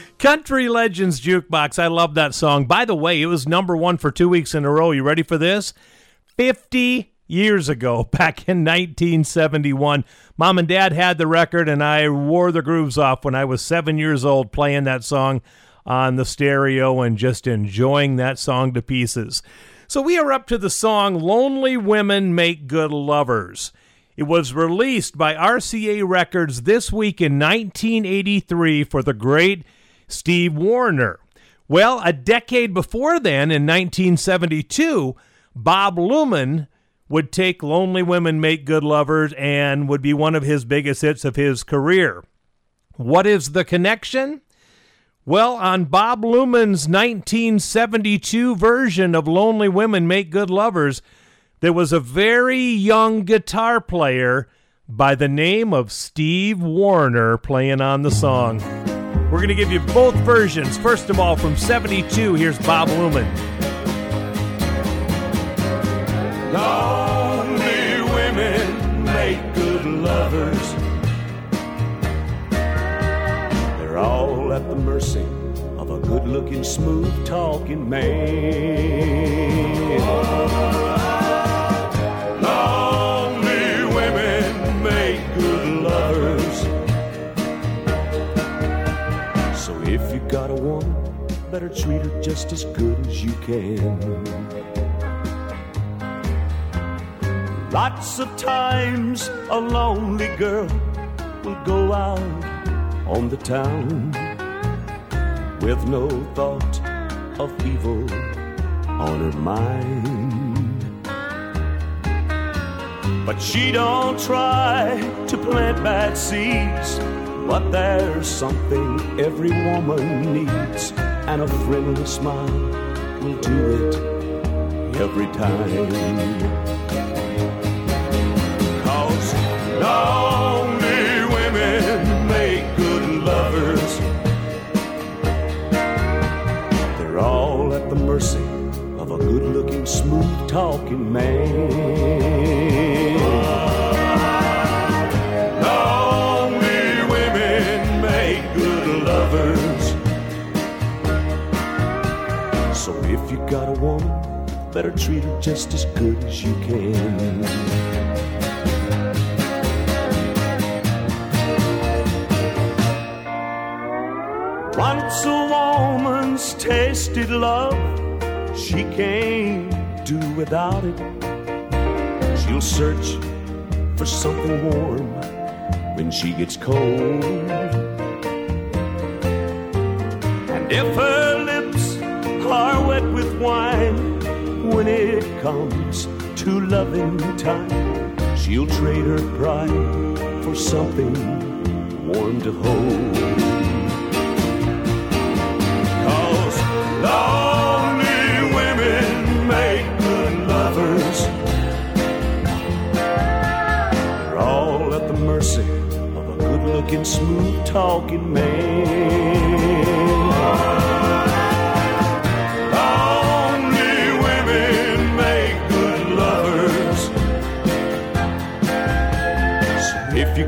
Country Legends Jukebox. I love that song. By the way, it was number one for two weeks in a row. You ready for this? 50 years ago, back in 1971. Mom and Dad had the record, and I wore the grooves off when I was seven years old playing that song on the stereo and just enjoying that song to pieces. So we are up to the song Lonely Women Make Good Lovers. It was released by RCA Records this week in 1983 for the great Steve Wariner. Well, a decade before then, in 1972, Bob Luman would take Lonely Women Make Good Lovers and would be one of his biggest hits of his career. What is the connection? Well, on Bob Luman's 1972 version of Lonely Women Make Good Lovers, there was a very young guitar player by the name of Steve Wariner playing on the song. We're going to give you both versions. First of all, from 72, here's Bob Luman. Lonely women make good lovers. They're all at the mercy of a good looking, smooth talking man. Better treat her just as good as you can. Lots of times a lonely girl will go out on the town with no thought of evil on her mind. But she don't try to plant bad seeds. But there's something every woman needs, and a friendly smile will do it every time. Cause lonely women make good lovers. They're all at the mercy of a good looking, smooth talking man. Better treat her just as good as you can. Once a woman's tasted love, she can't do without it. She'll search for something warm when she gets cold. And if her lips are wet with wine, comes to loving time, she'll trade her pride for something warm to hold. Cause lonely women make good lovers. They're all at the mercy of a good looking, smooth talking man.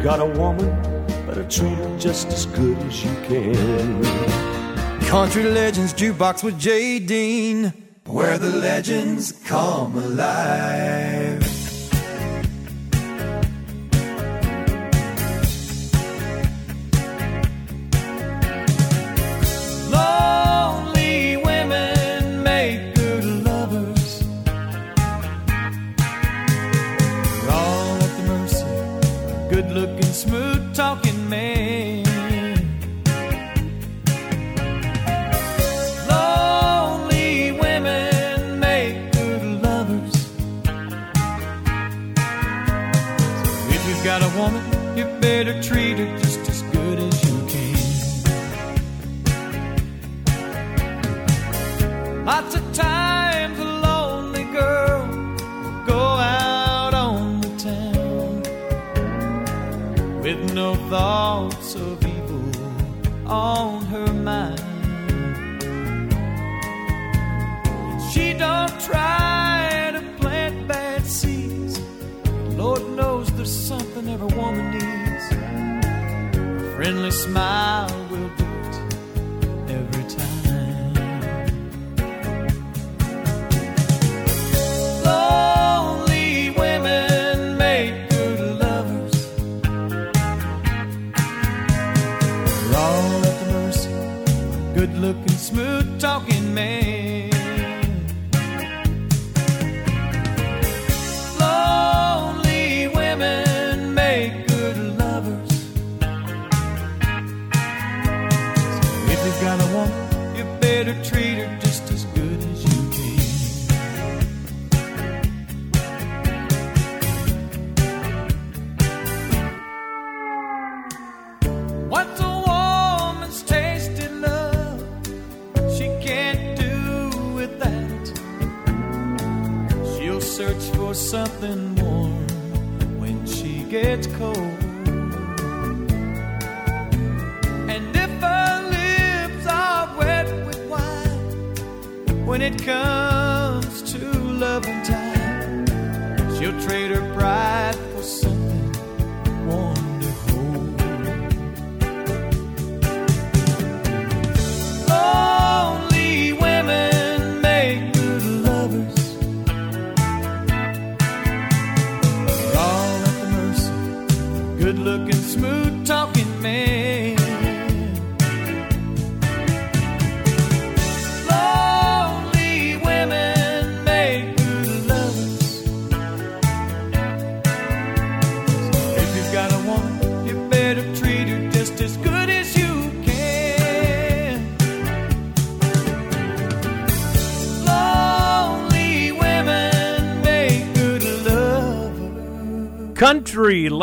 Got a woman, better treat her just as good as you can. Country Legends Jukebox with Jay Dean, where the legends come alive. Thoughts of evil on her mind. She don't try to plant bad seeds. Lord knows there's something every woman needs. A friendly smile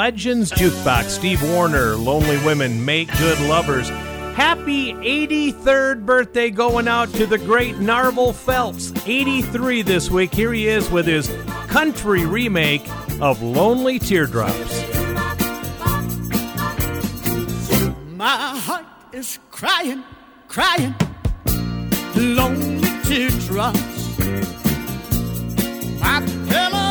Legends Jukebox, Steve Wariner, Lonely Women Make Good Lovers. Happy 83rd birthday going out to the great Narvel Felts, 83 this week. Here he is with his country remake of Lonely Teardrops. My heart is crying, crying, lonely teardrops. My pillow's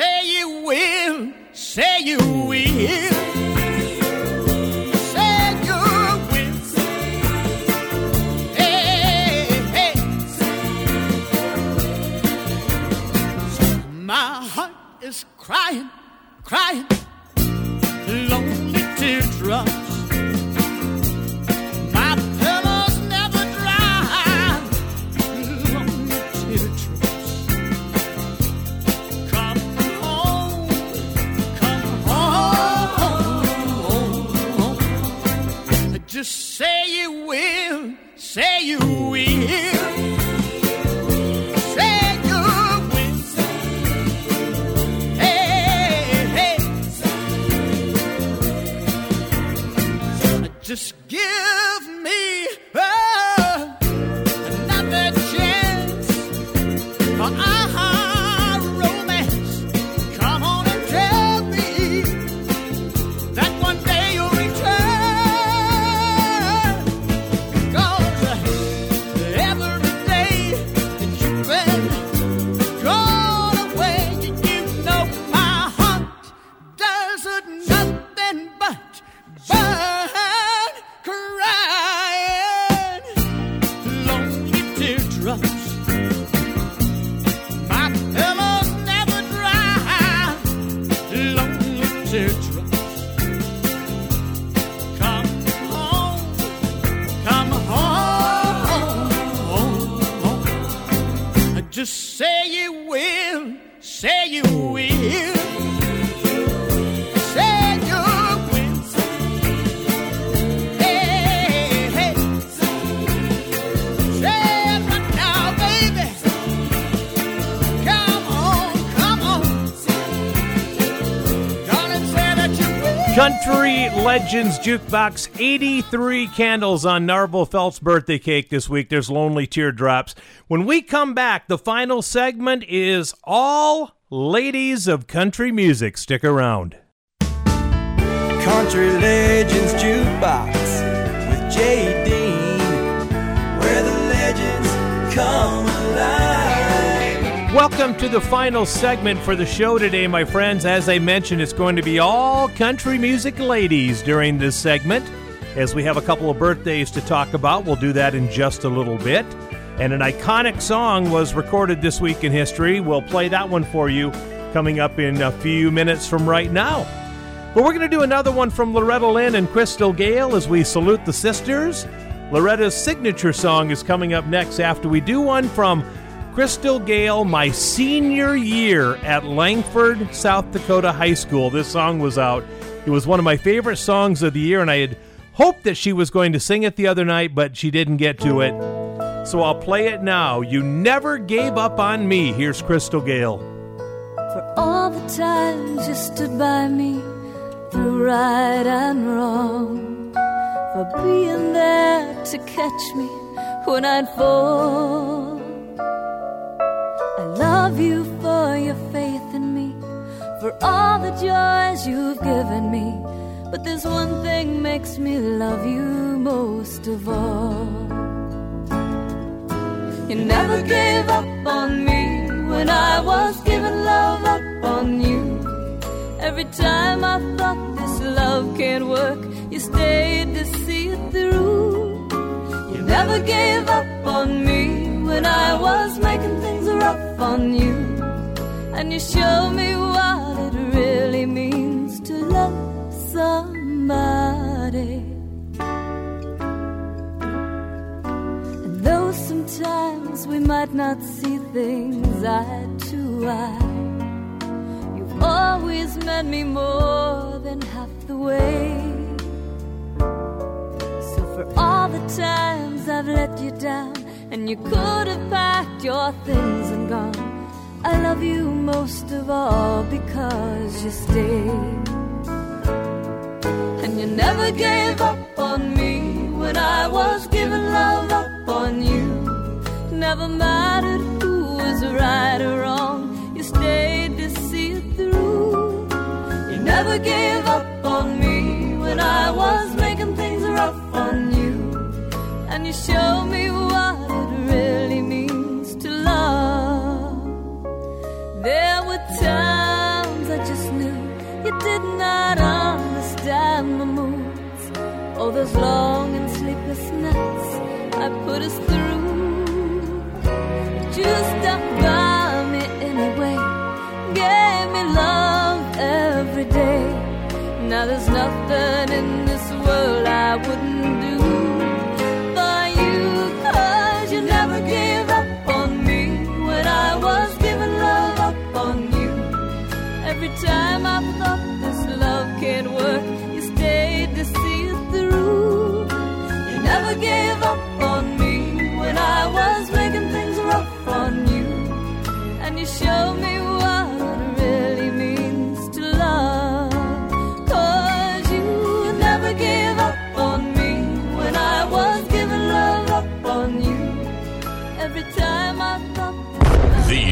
say you will, say you Legends Jukebox 83 candles on Narvel Felts' birthday cake this week. There's Lonely Teardrops. When we come back, the final segment is all ladies of country music. Stick around. Country Legends Jukebox with Jay Welcome to the final segment for the show today, my friends. As I mentioned, it's going to be all country music ladies during this segment. As we have a couple of birthdays to talk about, we'll do that in just a little bit. And an iconic song was recorded this week in history. We'll play that one for you coming up in a few minutes from right now. But we're going to do another one from Loretta Lynn and Crystal Gayle as we salute the sisters. Loretta's signature song is coming up next after we do one from Crystal Gayle, my senior year at Langford, South Dakota High School. This song was out. It was one of my favorite songs of the year, and I had hoped that she was going to sing it the other night, but she didn't get to it. So I'll play it now. You never gave up on me. Here's Crystal Gayle. For all the times you stood by me through right and wrong, for being there to catch me when I'd fall. Love you for your faith in me, for all the joys you've given me. But there's one thing makes me love you most of all. You never gave up on me when I was giving love up on you. Every time I thought this love can't work, you stayed to see it through. You never gave up on me when I was making things rough on you. And you show me what it really means to love somebody. And though sometimes we might not see things eye to eye, you've always met me more than half the way. So for all the times I've let you down, and you could have packed your things and gone, I love you most of all because you stayed. And you never gave up on me when I was giving love up on you. Never mattered who was right or wrong, you stayed to see it through. You never gave up on me when I was making things rough on you. Can you show me what it really means to love? There were times I just knew you did not understand my moods. All those long and sleepless nights I put us through. But you stuck by me anyway, gave me love every day. Now there's nothing in this world I wouldn't.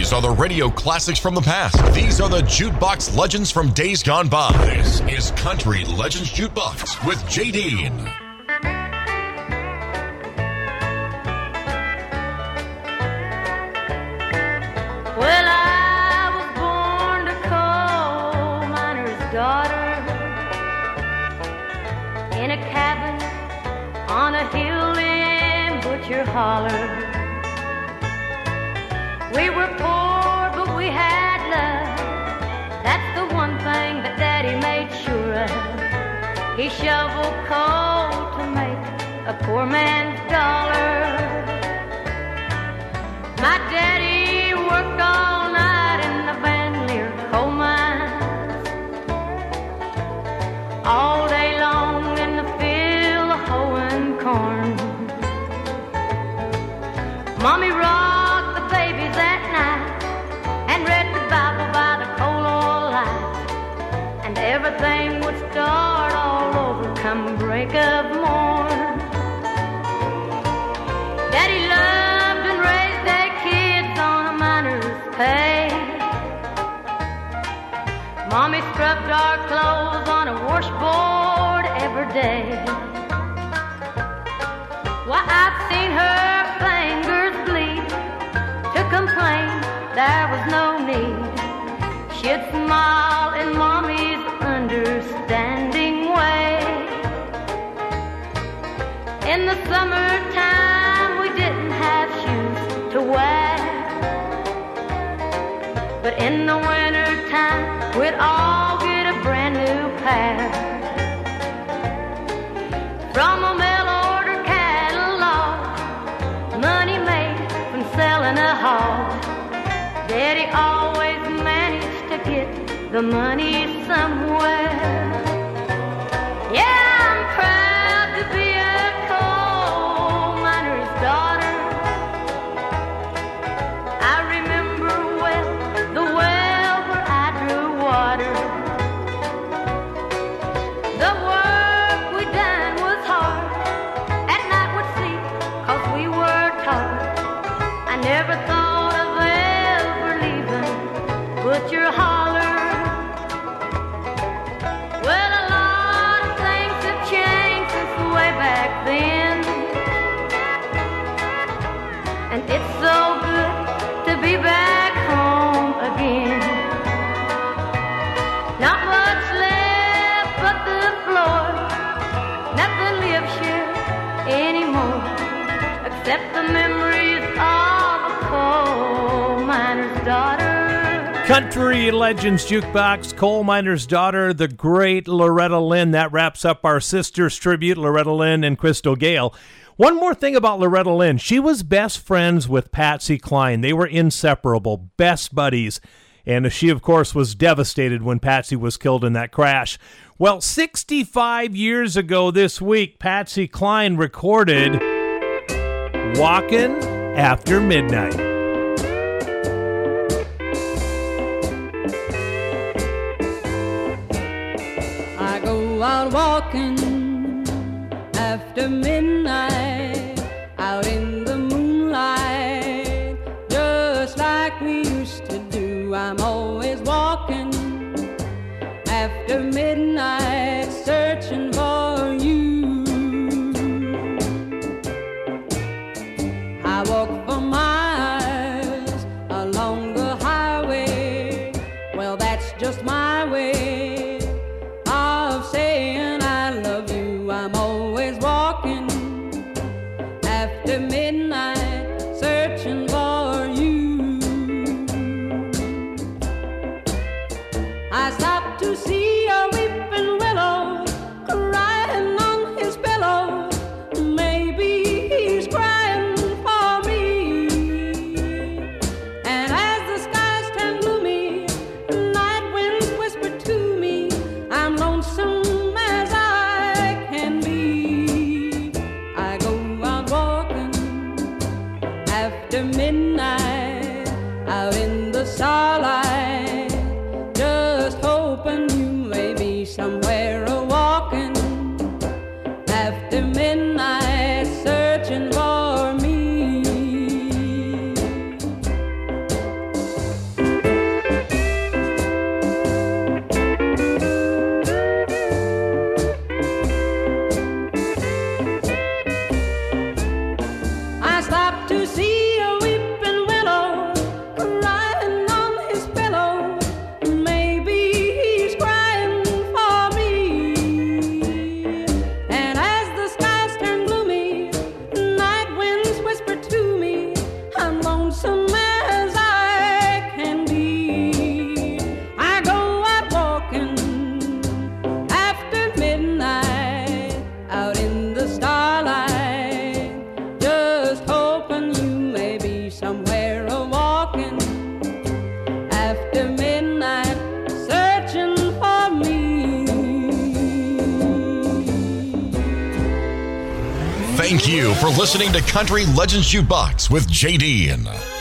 These are the radio classics from the past. These are the jukebox legends from days gone by. This is Country Legends Jukebox with Jay In a cabin on a hill in Butcher Holler. He shoveled coal to make a poor man's dollar. My daddy worked all night in the Van Lear coal mines. All day long in the field hoeing corn. Mommy seen her fingers bleed to complain there was no need. She'd smile in Mommy's understanding way. In the summertime, we didn't have shoes to wear. But in the wintertime, the money Country Legends Jukebox, Coal Miner's Daughter, the great Loretta Lynn. That wraps up our sisters tribute, Loretta Lynn and Crystal Gayle. One more thing about Loretta Lynn. She was best friends with Patsy Cline. They were inseparable, best buddies. And she, of course, was devastated when Patsy was killed in that crash. Well, 65 years ago this week, Patsy Cline recorded Walkin' After Midnight. I go out walking after midnight, out in the moonlight, just like we used to do. I'm always walking after midnight, searching Country Legends Jukebox with JD.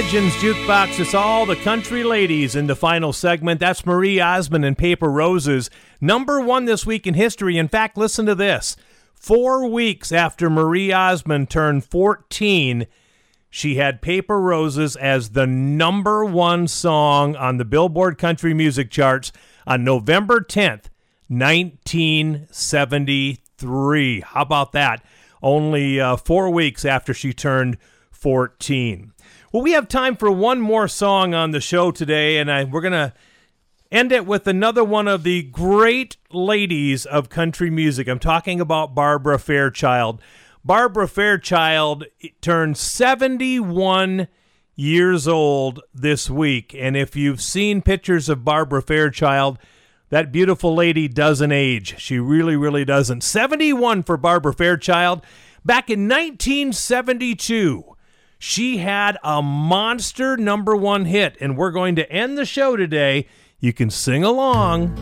Legends Jukebox. It's all the country ladies in the final segment. That's Marie Osmond and Paper Roses. Number one this week in history. In fact, listen to this. Four weeks after Marie Osmond turned 14, she had Paper Roses as the number one song on the Billboard Country Music Charts on November 10th, 1973. How about that? Only uh, four weeks after she turned 14. Well, we have time for one more song on the show today, and I, we're going to end it with another one of the great ladies of country music. I'm talking about Barbara Fairchild. Barbara Fairchild turned 71 years old this week, and if you've seen pictures of Barbara Fairchild, that beautiful lady doesn't age. She really, really doesn't. 71 for Barbara Fairchild. Back in 1972, she had a monster number one hit, and we're going to end the show today. You can sing along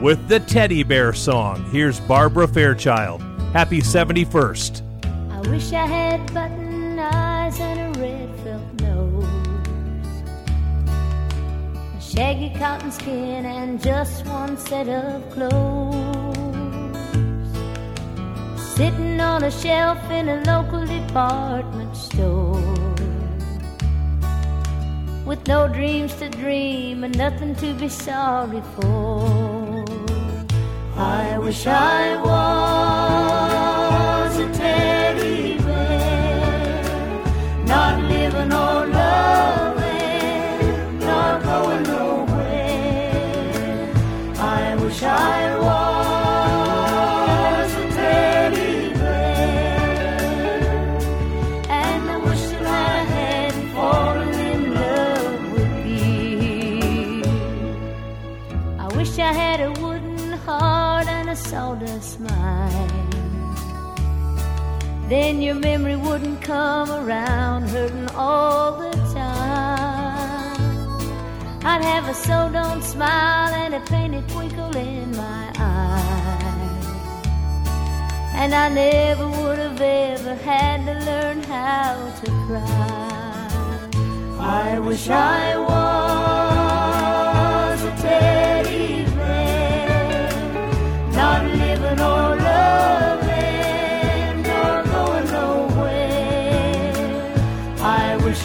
with the Teddy Bear song. Here's Barbara Fairchild. Happy 71st. I wish I had button eyes and a red felt nose, a shaggy cotton skin, and just one set of clothes. Sitting on a shelf in a local department store, with no dreams to dream and nothing to be sorry for. I wish I was Then your memory wouldn't come around hurting all the time. I'd have a so don't smile and a painted twinkle in my eye. And I never would have ever had to learn how to cry. I wish I was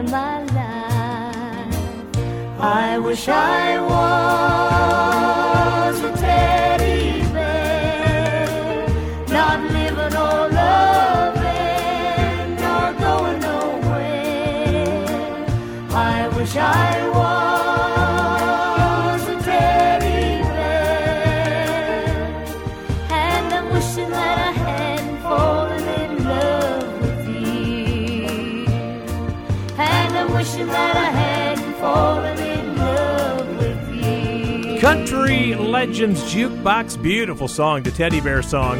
of my life. I wish I was Legends Jukebox, beautiful song, the Teddy Bear song.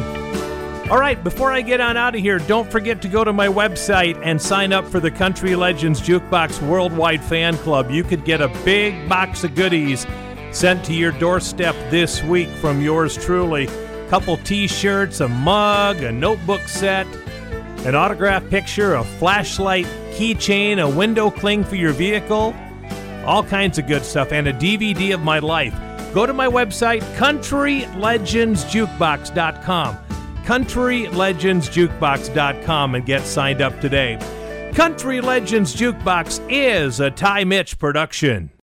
All right, before I get on out of here, don't forget to go to my website and sign up for the Country Legends Jukebox Worldwide Fan Club. You could get a big box of goodies sent to your doorstep this week from yours truly. Couple t-shirts, a mug, a notebook set, an autograph picture, a flashlight, keychain, a window cling for your vehicle, all kinds of good stuff, and a DVD of my life. Go to my website, countrylegendsjukebox.com. countrylegendsjukebox.com and get signed up today. Country Legends Jukebox is a Ty Mitch production.